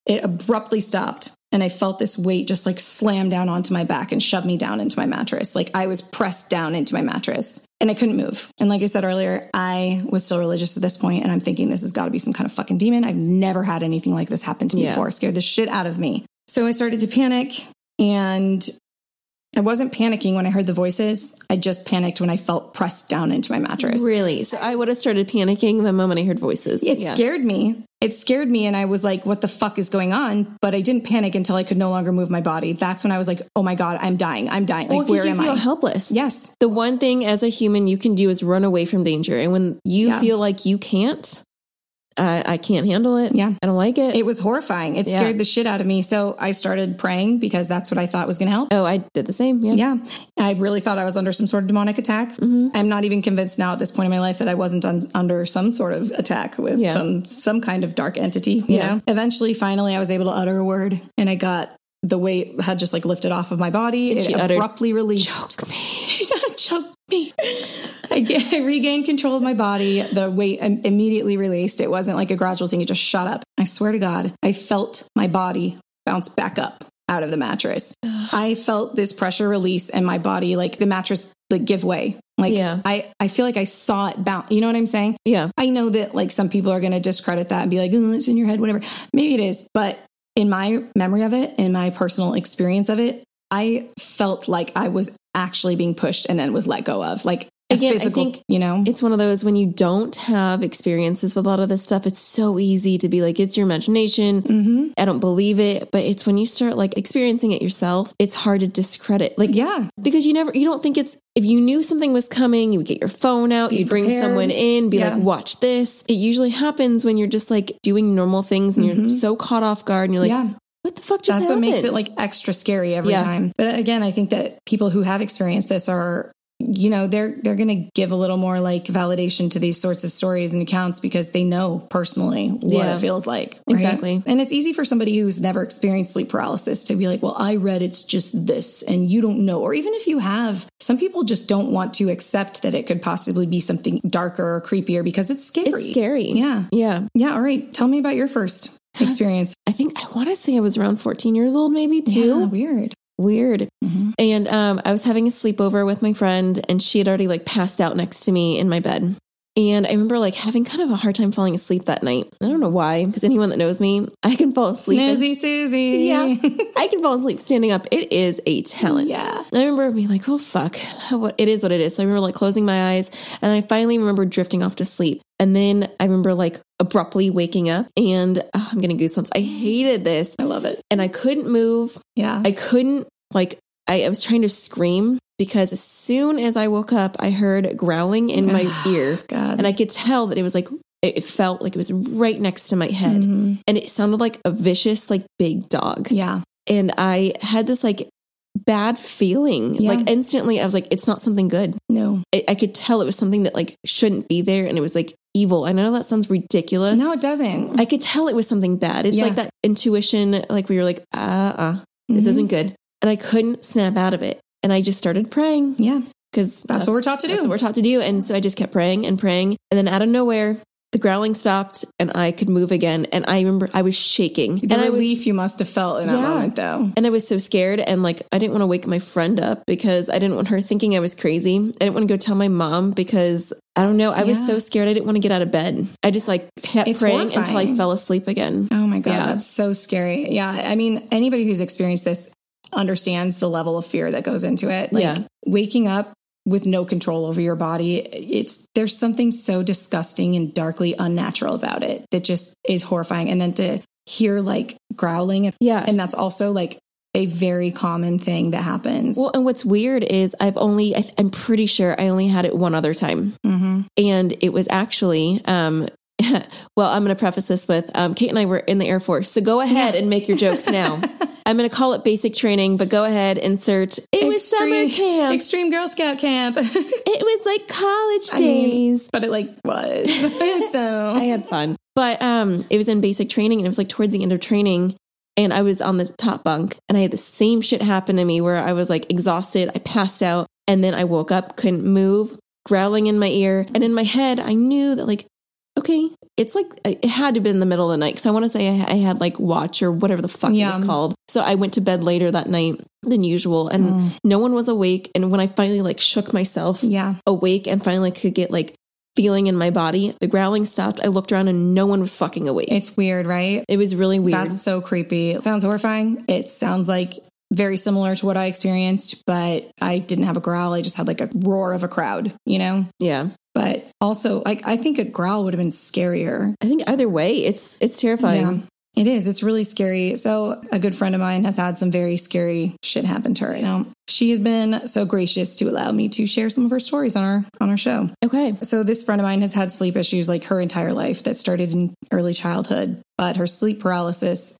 it abruptly stopped. And I felt this weight just like slam down onto my back and shove me down into my mattress. Like I was pressed down into my mattress and I couldn't move. And like I said earlier, I was still religious at this point, and I'm thinking this has got to be some kind of fucking demon. I've never had anything like this happen to me Yeah. before. It scared the shit out of me. So I started to panic and I wasn't panicking when I heard the voices. I just panicked when I felt pressed down into my mattress. Really? So I would have started panicking the moment I heard voices. It Yeah. scared me. It scared me, and I was like, what the fuck is going on? But I didn't panic until I could no longer move my body. That's when I was like, oh my God, I'm dying. I'm dying. Like, Well, where you am feel I? helpless. Yes. The one thing as a human you can do is run away from danger. And when you Yeah. feel like you can't, I, I can't handle it. Yeah. I don't like it. It was horrifying. It Yeah. scared the shit out of me. So I started praying because that's what I thought was going to help. oh, I did the same. Yeah. Yeah. I really thought I was under some sort of demonic attack. Mm-hmm. I'm not even convinced now at this point in my life that I wasn't un- under some sort of attack with Yeah. some some kind of dark entity, you Yeah. know. Eventually finally I was able to utter a word and I got the weight had just like lifted off of my body. And it she uttered, abruptly released. Choke me. Me. I, get, I regained control of my body. The weight immediately released. It wasn't like a gradual thing. It just shot up. I swear to God, I felt my body bounce back up out of the mattress. I felt this pressure release and my body, like the mattress, like give way. Like Yeah. I, I feel like I saw it bounce. You know what I'm saying? Yeah. I know that like some people are going to discredit that and be like, oh, it's in your head, whatever. Maybe it is. But in my memory of it, in my personal experience of it, I felt like I was actually being pushed and then was let go of. Like Again, I physical, think you know? It's one of those when you don't have experiences with a lot of this stuff, it's so easy to be like, it's your imagination. hmm I don't believe it. But it's when you start like experiencing it yourself, it's hard to discredit. Like, Yeah. because you never, you don't think it's, if you knew something was coming, you would get your phone out, Be you'd bring someone in, be Yeah. like, watch this. It usually happens when you're just like doing normal things and you're Mhm. so caught off guard and you're like, yeah. What the fuck just That's what makes it like extra scary every Yeah. time. But again, I think that people who have experienced this are you know they're they're going to give a little more like validation to these sorts of stories and accounts because they know personally what Yeah. it feels like right? Exactly. and it's easy for somebody who's never experienced sleep paralysis to be like well i read it's just this and you don't know or even if you have some people just don't want to accept that it could possibly be something darker or creepier because it's scary It's scary. yeah Yeah. yeah all right tell me about your first experience I think I want to say I was around 14 years old, maybe too. Yeah, weird Weird. Mhm. And um, I was having a sleepover with my friend, and she had already like passed out next to me in my bed. And I remember like having kind of a hard time falling asleep that night. I don't know why, because anyone that knows me, I can fall asleep. Snoozy Suzy. Yeah. I can fall asleep standing up. It is a talent. Yeah. And I remember being like, oh, fuck. What, it is what it is. So I remember like closing my eyes and I finally remember drifting off to sleep. And then I remember like abruptly waking up and oh, I'm getting goosebumps. I hated this I love it. and I couldn't move. Yeah. I couldn't, like, I, I was trying to scream because as soon as I woke up, I heard growling in my ear. God. And I could tell that it was like, it felt like it was right next to my head. Mhm. And it sounded like a vicious, like, big dog Yeah. and I had this like bad feeling. Yeah. Like instantly, I was like, it's not something good. No. I, I could tell it was something that like shouldn't be there, and it was like evil. I know that sounds ridiculous. No, it doesn't. I could tell it was something bad. It's Yeah. like that intuition, like we were like, uh, uh this Mhm. isn't good, and I couldn't snap out of it, and I just started praying Yeah. because That's what we're taught to do. That's what we're taught to do, and so I just kept praying and praying, and then out of nowhere. The growling stopped and I could move again. And I remember I was shaking. The and I was relief you must have felt in that Yeah. moment, though. And I was so scared and like I didn't want to wake my friend up because I didn't want her thinking I was crazy. I didn't want to go tell my mom because I don't know, I was so scared I didn't want to get out of bed. I just like kept It's praying until I fell asleep again. Oh my God. Yeah. That's so scary. Yeah. I mean, anybody who's experienced this understands the level of fear that goes into it. Like Yeah. waking up with no control over your body. It's there's something so disgusting and darkly unnatural about it that just is horrifying. And then to hear like growling, Yeah. and that's also like a very common thing that happens. Well, and what's weird is I've only, I th- I'm pretty sure I only had it one other time. Mhm. And it was actually, um, well, I'm going to preface this with um, Kate and I were in the Air Force. So go ahead and make your jokes now. I'm going to call it basic training, but go ahead, insert. It was summer camp. Extreme Girl Scout camp. it was like college I mean, days. but it like was. so I had fun. But um, it was in basic training and it was like towards the end of training. And I was on the top bunk and I had the same shit happen to me where I was like exhausted. I passed out and then I woke up, couldn't move, growling in my ear. And in my head, I knew that like, okay, it's like it had to be in the middle of the night. Cause I want to say I, I had like watch or whatever the fuck it was called. So I went to bed later that night than usual and Mm. no one was awake. And when I finally like shook myself yeah. awake and finally could get like feeling in my body. The growling stopped. I looked around and no one was fucking awake. It's weird, right? it was really weird. That's so creepy. It sounds horrifying. It sounds like very similar to what I experienced, but I didn't have a growl. I just had like a roar of a crowd, you know? yeah. But also, like, I think a growl would have been scarier. I think either way, it's it's terrifying. Yeah. It is. It's really scary. So, a good friend of mine has had some very scary shit happen to her right now. She has been so gracious to allow me to share some of her stories on our on our show. Okay. So this friend of mine has had sleep issues like her entire life that started in early childhood, but her sleep paralysis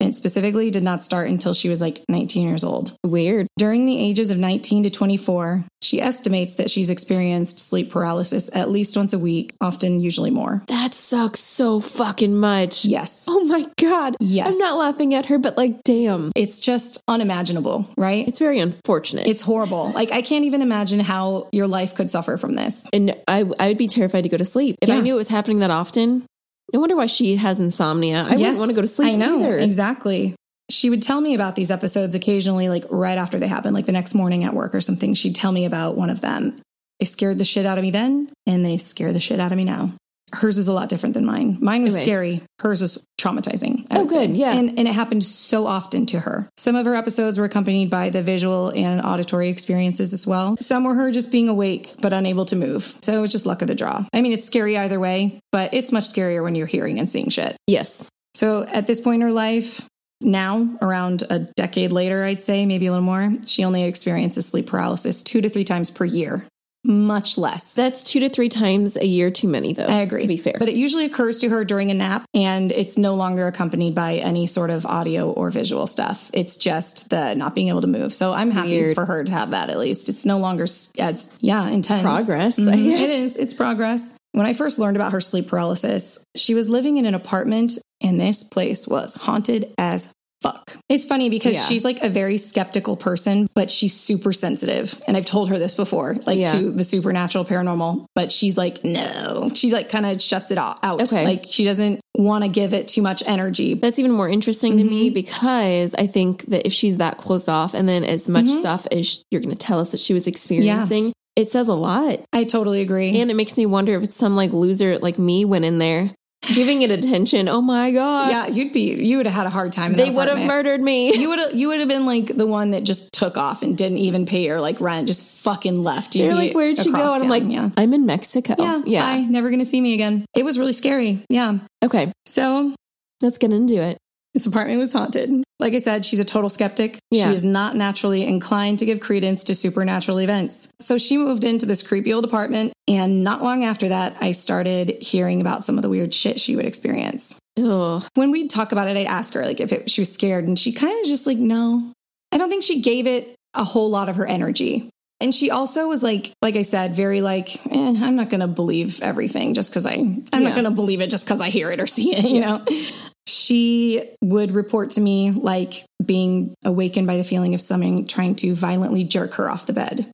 and specifically did not start until she was like 19 years old. Weird. During the ages of 19 to 24, she estimates that she's experienced sleep paralysis at least once a week, often usually more. That sucks so fucking much. Yes. Oh my god. Yes. I'm not laughing at her, but like, damn. It's just unimaginable, right? It's very unfortunate. It's horrible. Like I can't even imagine how your life could suffer from this. and I I would be terrified to go to sleep if I knew it was happening that often. No wonder why she has insomnia. I wouldn't want to go to sleep I know either. exactly. She would tell me about these episodes occasionally, like right after they happened, like the next morning at work or something. She'd tell me about one of them. They scared the shit out of me then, and they scare the shit out of me now. Hers was a lot different than mine. Mine was scary. Hers was traumatizing. I Oh, would say. good, yeah. And, and it happened so often to her. Some of her episodes were accompanied by the visual and auditory experiences as well. Some were her just being awake but unable to move. So it was just luck of the draw. I mean, it's scary either way, but it's much scarier when you're hearing and seeing shit. yes. So at this point in her life, now around a decade later, I'd say, maybe a little more, she only experiences sleep paralysis two to three times per year, much less. That's two to three times a year too many, though. I agree. To be fair. But it usually occurs to her during a nap and it's no longer accompanied by any sort of audio or visual stuff. It's just the not being able to move. So I'm happy Weird. for her to have that at least. It's no longer as, yeah, intense. progress, I Mhm. It is. It's progress. When I first learned about her sleep paralysis, she was living in an apartment and this place was haunted as fuck. It's funny because Yeah. she's like a very skeptical person, but she's super sensitive. And I've told her this before, like Yeah. to the supernatural paranormal, but she's like, no. She like kind of shuts it out. Okay. Like she doesn't want to give it too much energy. That's even more interesting to Mm-hmm. me because I think that if she's that closed off and then as much Mm-hmm. stuff as you're going to tell us that she was experiencing, it says a lot. I totally agree. And it makes me wonder if it's some like loser like me went in there giving it attention. Oh my God. yeah, you'd be, you would have had a hard time. In They would have murdered me. You would have you would have been like the one that just took off and didn't even pay her like rent, just fucking left. You'd They're like, where'd she go? And I'm like, yeah. I'm in Mexico. Yeah, Yeah. bye. Never gonna see me again. It was really scary. Yeah. Okay. So Let's get into it. This apartment was haunted. Like I said, she's a total skeptic. Yeah. She is not naturally inclined to give credence to supernatural events. So she moved into this creepy old apartment, and not long after that, I started hearing about some of the weird shit she would experience. Ugh. when we'd talk about it, I'd ask her like if it, she was scared, and she kind of just like, no. I don't think she gave it a whole lot of her energy. And she also was like, like I said, very like, eh, I'm not going to believe everything just because I, I'm Yeah. not going to believe it just because I hear it or see it, you know? She would report to me like being awakened by the feeling of someone trying to violently jerk her off the bed.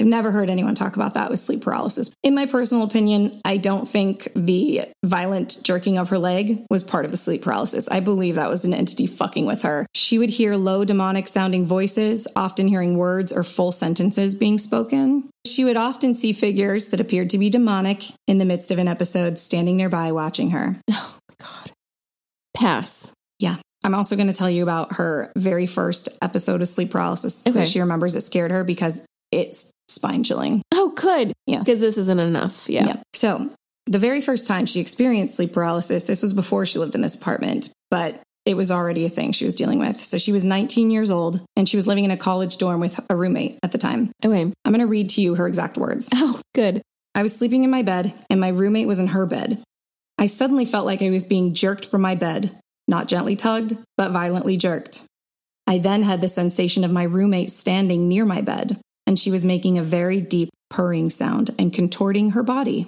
I've never heard anyone talk about that with sleep paralysis. In my personal opinion, I don't think the violent jerking of her leg was part of the sleep paralysis. I believe that was an entity fucking with her. She would hear low demonic sounding voices, often hearing words or full sentences being spoken. She would often see figures that appeared to be demonic in the midst of an episode standing nearby watching her. oh my God. Pass. Yeah. I'm also going to tell you about her very first episode of sleep paralysis Okay. that she remembers it scared her because it spine chilling. Oh, good. Yes. Because this isn't enough. Yeah. Yeah. So the very first time she experienced sleep paralysis, this was before she lived in this apartment, but it was already a thing she was dealing with. So she was 19 years old and she was living in a college dorm with a roommate at the time. Okay. I'm going to read to you her exact words. Oh, good. I was sleeping in my bed and my roommate was in her bed. I suddenly felt like I was being jerked from my bed, not gently tugged, but violently jerked. I then had the sensation of my roommate standing near my bed, and she was making a very deep purring sound and contorting her body.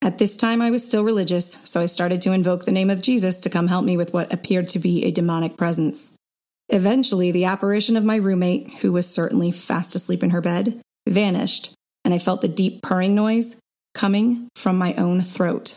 At this time, I was still religious, so I started to invoke the name of Jesus to come help me with what appeared to be a demonic presence. Eventually, the apparition of my roommate, who was certainly fast asleep in her bed, vanished, and I felt the deep purring noise coming from my own throat,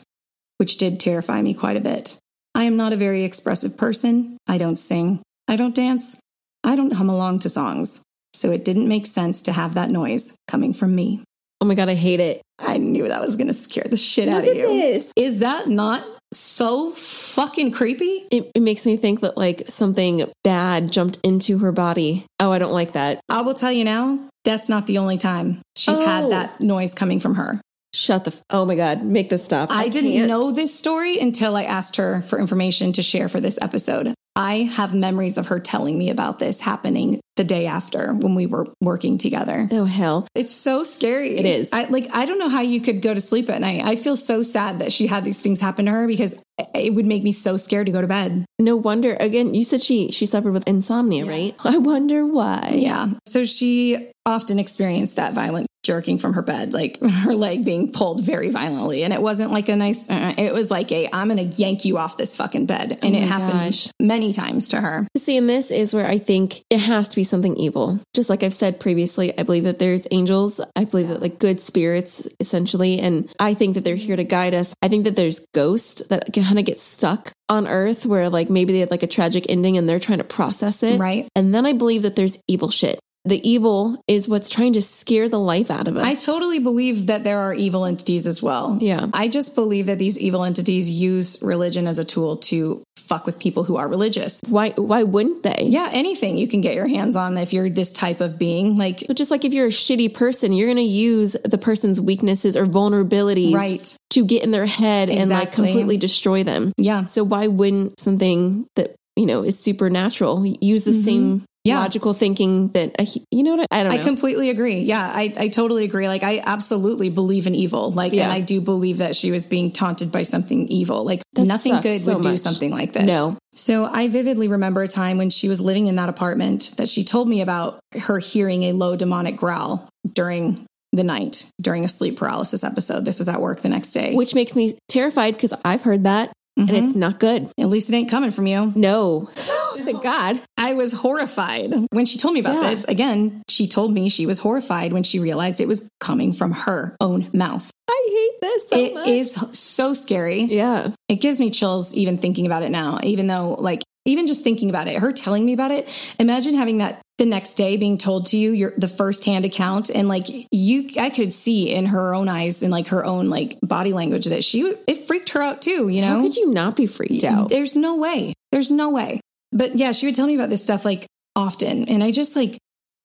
which did terrify me quite a bit. I am not a very expressive person. I don't sing. I don't dance. I don't hum along to songs. So it didn't make sense to have that noise coming from me. Oh my God, I hate it. I knew that was going to scare the shit out of at you. this. Is that not so fucking creepy? It, it makes me think that like something bad jumped into her body. Oh, I don't like that. I will tell you now, that's not the only time she's Oh. had that noise coming from her. Shut the. F- oh my God, make this stop. I, didn't can't. know this story until I asked her for information to share for this episode. I have memories of her telling me about this happening the day after when we were working together. Oh hell. It's so scary. It is. I like I don't know how you could go to sleep at night. I feel so sad that she had these things happen to her because it would make me so scared to go to bed. No wonder. Again, you said she she suffered with insomnia, Yes. right? I wonder why. Yeah. So she often experienced that violent jerking from her bed, like her leg being pulled very violently. And it wasn't like a nice, uh, it was like a, I'm going to yank you off this fucking bed. And Oh it happened gosh. many times to her. See, and this is where I think it has to be something evil. Just like I've said previously, I believe that there's angels. I believe that like good spirits, essentially. And I think that they're here to guide us. I think that there's ghosts that kind of get stuck on earth where like maybe they had like a tragic ending and they're trying to process it. Right. And then I believe that there's evil shit. The evil is what's trying to scare the life out of us. I totally believe that there are evil entities as well. Yeah. I just believe that these evil entities use religion as a tool to fuck with people who are religious. why why wouldn't they? Yeah, anything you can get your hands on if you're this type of being. Like, But just like if you're a shitty person, you're going to use the person's weaknesses or vulnerabilities right. to get in their head and like completely destroy them. Yeah. So why wouldn't something that you know is supernatural use the same Mm-hmm. Yeah. logical thinking that you know what I, I don't I completely agree. Yeah, I, I totally agree. Like, I absolutely believe in evil. Like, Yeah. and I do believe that she was being taunted by something evil. Like, That nothing good so would do something like this. No. So I vividly remember a time when she was living in that apartment that she told me about her hearing a low demonic growl during the night during a sleep paralysis episode. This was at work the next day. which makes me terrified because I've heard that and Mhm. it's not good. At least it ain't coming from you. No, thank God. I was horrified when she told me about Yeah. this. Again, she told me she was horrified when she realized it was coming from her own mouth. I hate this so It much. is so scary. Yeah, It gives me chills even thinking about it now, even though, like, even just thinking about it, her telling me about it. Imagine having that the next day being told to you your the first hand account and like you I could see in her own eyes and like her own like body language that she it freaked her out too, you know? how could you not be freaked out? There's no way. There's no way. But yeah, she would tell me about this stuff like often. And I just like,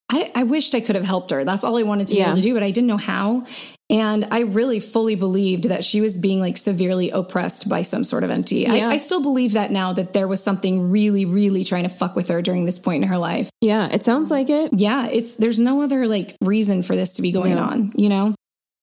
I, I wished I could have helped her. That's all I wanted to be Yeah. able to do, but I didn't know how. And I really fully believed that she was being like severely oppressed by some sort of entity. Yeah. I, I still believe that now that there was something really, really trying to fuck with her during this point in her life. Yeah, it sounds like it. Yeah, it's there's no other like reason for this to be going Yeah. on, you know?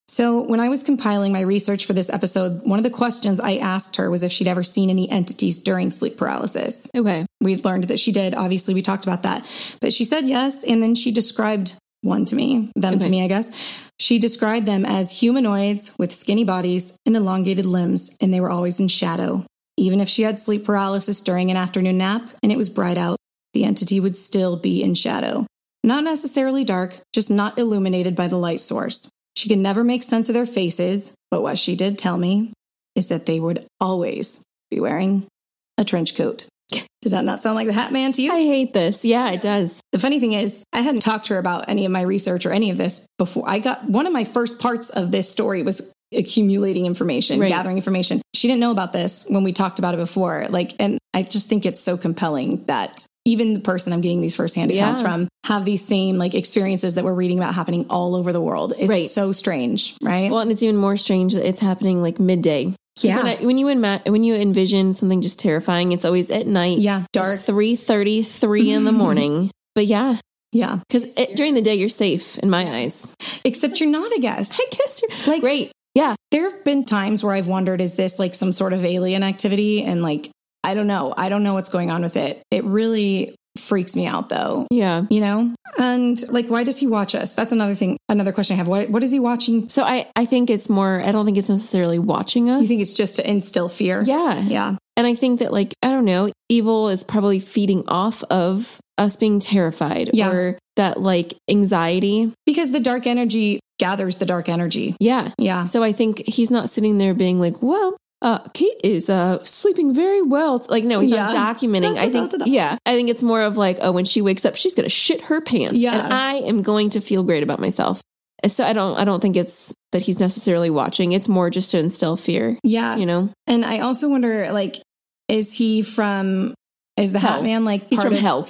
So when I was compiling my research for this episode, one of the questions I asked her was if she'd ever seen any entities during sleep paralysis. Okay. We learned that she did. Obviously, we talked about that. But she said yes, and then she described one to me, them to me, I guess. She described them as humanoids with skinny bodies and elongated limbs, and they were always in shadow. Even if she had sleep paralysis during an afternoon nap and it was bright out, the entity would still be in shadow. Not necessarily dark, just not illuminated by the light source. She could never make sense of their faces, but what she did tell me is that they would always be wearing a trench coat. Does that not sound like the Hat Man to you? I hate this. Yeah, it does. The funny thing is, I hadn't talked to her about any of my research or any of this before. I got one of my first parts of this story was accumulating information, Right. gathering information. She didn't know about this when we talked about it before. Like, and I just think it's so compelling that even the person I'm getting these firsthand accounts Yeah. from have these same like experiences that we're reading about happening all over the world. It's Right. so strange, right? Well, and it's even more strange that it's happening like midday. Yeah. When, I, when you enma- when you envision something just terrifying, it's always at night. yeah, dark. Three thirty, three in the morning. But yeah, Yeah. because during the day you're safe in my eyes. Except you're not, I guess. I guess you're Like- great. Yeah, There have been times where I've wondered, is this like some sort of alien activity? And like, I don't know. I don't know what's going on with it. It really freaks me out though. yeah. You know? And like, why does he watch us? That's another thing, another question I have. What, what is he watching? So I I think it's more. I don't think it's necessarily watching us. You think it's just to instill fear? yeah, Yeah. and I think that like I don't know, evil is probably feeding off of us being terrified Yeah. or that like anxiety. Because the dark energy gathers the dark energy. Yeah. Yeah. So I think he's not sitting there being like, well, uh, Kate is uh, sleeping very well. Like, no, he's not documenting. Da, I think, da, da, da. yeah, I think it's more of like, oh, when she wakes up, she's going to shit her pants. Yeah. And I am going to feel great about myself. So I don't, I don't think it's that he's necessarily watching. It's more just to instill fear, Yeah. you know? And I also wonder, like, is he from, is the Hell. Hat Man like He's part from of, hell.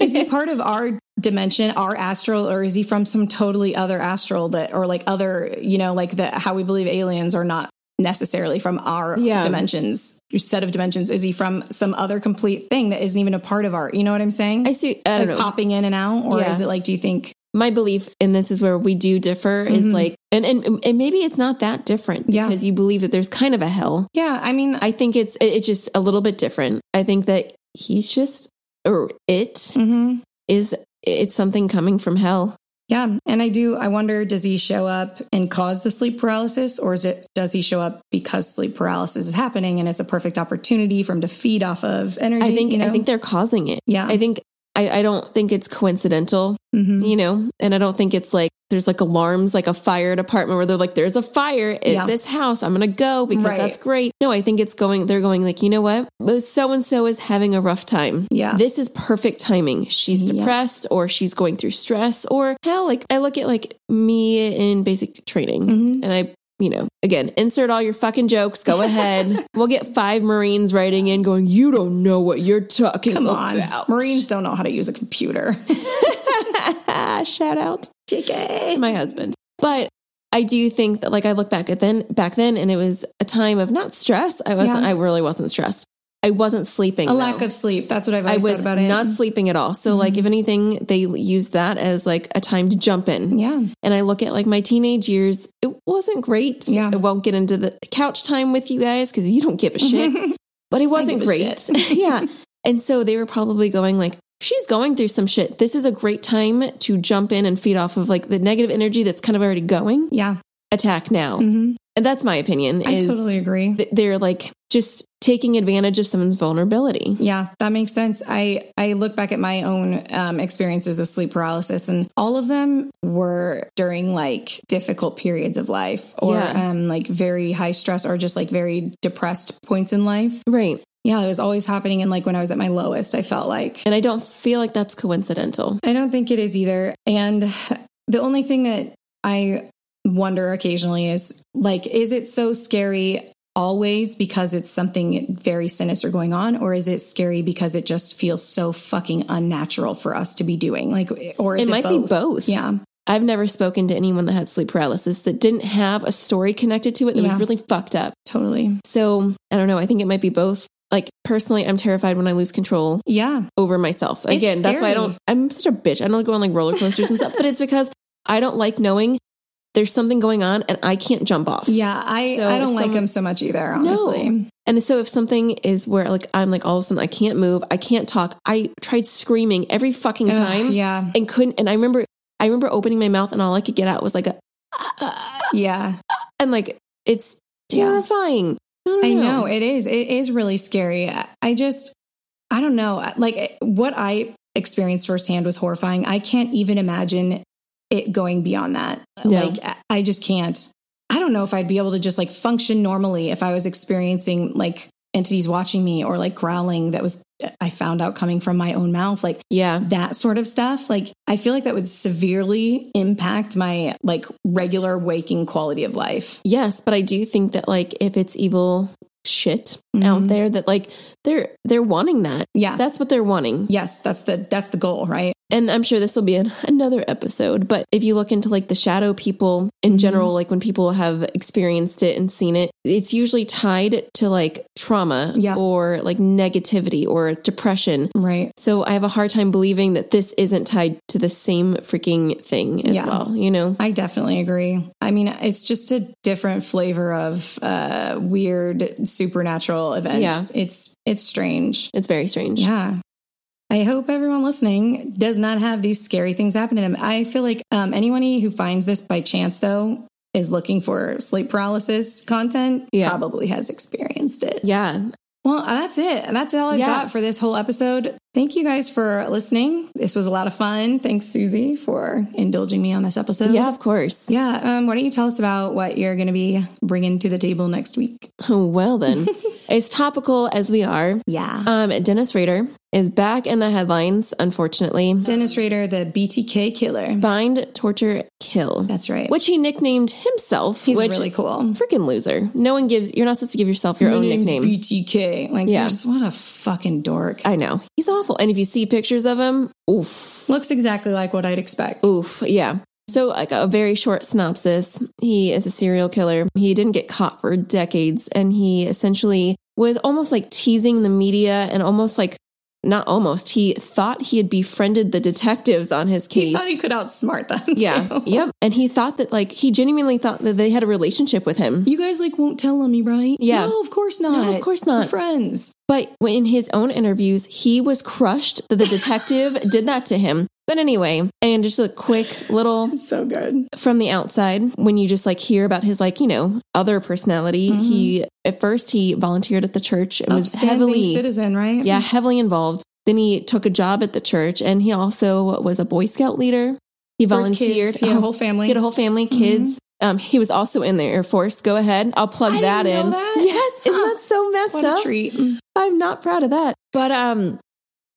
is he part of our dimension, our astral, or is he from some totally other astral that, or like other, you know, like the how we believe aliens are not necessarily from our Yeah. dimensions, your set of dimensions? Is he from some other complete thing that isn't even a part of our, you know what I'm saying? I see. I don't like know. popping in and out, or Yeah. is it like, do you think? my belief and this is where we do differ is Mhm. like and, and and maybe it's not that different Yeah. because you believe that there's kind of a hell Yeah, I mean, i think it's it- it's just a little bit different i think that he's just or it mhm. is it's something coming from hell Yeah, and I do. I wonder, does he show up and cause the sleep paralysis, or is it does he show up because sleep paralysis is happening and it's a perfect opportunity for him to feed off of energy? i think you know? i think they're causing it yeah, i think I, I don't think it's coincidental, Mhm. you know, and I don't think it's like there's like alarms, like a fire department where they're like, there's a fire at Yeah. this house. I'm going to go because Right. that's great. No, I think it's going, they're going like, you know what? So and so is having a rough time. Yeah. This is perfect timing. She's Yeah. depressed or she's going through stress or hell, like I look at like me in basic training Mhm. and I, you know, again, insert all your fucking jokes. Go ahead. we'll get five Marines writing in going, you don't know what you're talking Come on, about. Marines don't know how to use a computer. Shout out JK. my husband. But I do think that like I look back at then back then and it was a time of not stress. I wasn't Yeah. I really wasn't stressed. I wasn't sleeping. A though. lack of sleep. That's what I've I always was thought about it. Mm-hmm. not sleeping at all. So like if anything, they use that as like a time to jump in. yeah, And I look at like my teenage years, it wasn't great. Yeah. I won't get into the couch time with you guys because you don't give a shit. but it wasn't great. yeah. And so they were probably going like, she's going through some shit. This is a great time to jump in and feed off of like the negative energy that's kind of already going. yeah. Attack now. hmm And that's my opinion. I totally agree. th- They're like just taking advantage of someone's vulnerability. Yeah, that makes sense. I I look back at my own um, experiences of sleep paralysis, and all of them were during like difficult periods of life, or Yeah. um, like very high stress, or just like very depressed points in life. Right. Yeah, it was always happening. And like when I was at my lowest, I felt like And I don't feel like that's coincidental. I don't think it is either. And the only thing that I wonder occasionally is like, is it so scary always because it's something very sinister going on, or is it scary because it just feels so fucking unnatural for us to be doing? Like, or is It it, might both? be both. Yeah. I've never spoken to anyone that had sleep paralysis that didn't have a story connected to it that Yeah. was really fucked up. Totally. So I don't know. I think it might be both. Like personally, I'm terrified when I lose control Yeah. over myself. Again, that's why I don't, I'm such a bitch. I don't go on like roller coasters and stuff, but it's because I don't like knowing there's something going on and I can't jump off. Yeah. I, So I don't like them so much either, honestly. And so if something is where like I'm like all of a sudden I can't move, I can't talk. I tried screaming every fucking Ugh, time yeah. and couldn't. And I remember, I remember opening my mouth and all I could get out was like a, Yeah. and like it's Yeah. terrifying. don't I know it is. It is really scary. I just, I don't know. Like what I experienced firsthand was horrifying. I can't even imagine it going beyond that. No. Like I- I just can't. I don't know if I'd be able to just like function normally if I was experiencing like entities watching me or like growling that was uh, I found out coming from my own mouth. Like Yeah. that sort of stuff. Like I feel like that would severely impact my like regular waking quality of life. Yes, but I do think that like if it's evil shit out there that like they're they're wanting that. Yeah. That's what they're wanting. yes, that's the that's the goal, right? And I'm sure this will be an, another episode, but if you look into like the shadow people in Mm-hmm. general, like when people have experienced it and seen it, it's usually tied to like trauma Yeah. or like negativity or depression. Right. So I have a hard time believing that this isn't tied to the same freaking thing as Yeah. well, you know? I definitely agree. I mean, it's just a different flavor of uh, weird supernatural events. Yeah. It's it's strange. It's very strange. Yeah. I hope everyone listening does not have these scary things happen to them. I feel like um, anyone who finds this by chance, though, is looking for sleep paralysis content, Yeah. probably has experienced it. Yeah. Well, that's it. That's all I've Yeah. got for this whole episode. Thank you guys for listening. This was a lot of fun. Thanks, Suzy, for indulging me on this episode. Yeah, of course. Yeah. Um, why don't you tell us about what you're going to be bringing to the table next week? Well, then, as topical as we are, Yeah. um, Dennis Rader is back in the headlines, unfortunately. Dennis Rader, the BTK killer. Bind, torture, kill. That's right. which he nicknamed himself. He's which, really cool. freaking loser. No one gives. You're not supposed to give yourself your My own nickname. BTK. Like, Yeah. what a fucking dork. I know he's awful. And if you see pictures of him, oof, Looks exactly like what I'd expect. oof, yeah. So, like a very short synopsis, he is a serial killer. He didn't get caught for decades, and he essentially was almost like teasing the media and almost like. Not almost. He thought he had befriended the detectives on his case. He thought he could outsmart them. yeah. too. Yep. And he thought that, like, he genuinely thought that they had a relationship with him. You guys like won't tell on me, right? Yeah. No, of course not. No, of course We're not. friends. But in his own interviews, he was crushed that the detective did that to him. But anyway, and just a quick little It's so good. from the outside, when you just like hear about his like, you know, other personality, mm-hmm. he at first he volunteered at the church and was heavily citizen, right? yeah, heavily involved. Then he took a job at the church and he also was a Boy Scout leader. He volunteered. kids, He had a whole family. he had a whole family, kids. Mm-hmm. Um, he was also in the Air Force. Go ahead. I'll plug I that in. that. Yes, isn't that so messed what up? treat. I'm not proud of that. But um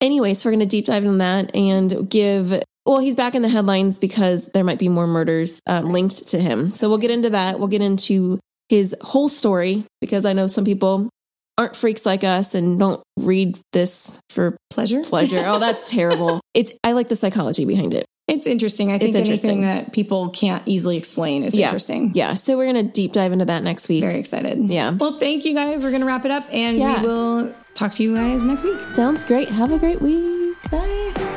anyways, we're gonna deep dive on that and give well, he's back in the headlines because there might be more murders um, linked to him. So we'll get into that. We'll get into his whole story because I know some people aren't freaks like us and don't read this for Pleasure. pleasure. oh, that's terrible. It's I like the psychology behind it. It's interesting. I think It's interesting. anything that people can't easily explain is Yeah. interesting. Yeah. So we're gonna deep dive into that next week. Very excited. Yeah. Well, thank you guys. We're going to wrap it up and Yeah. we will talk to you guys next week. Sounds great. Have a great week. Bye.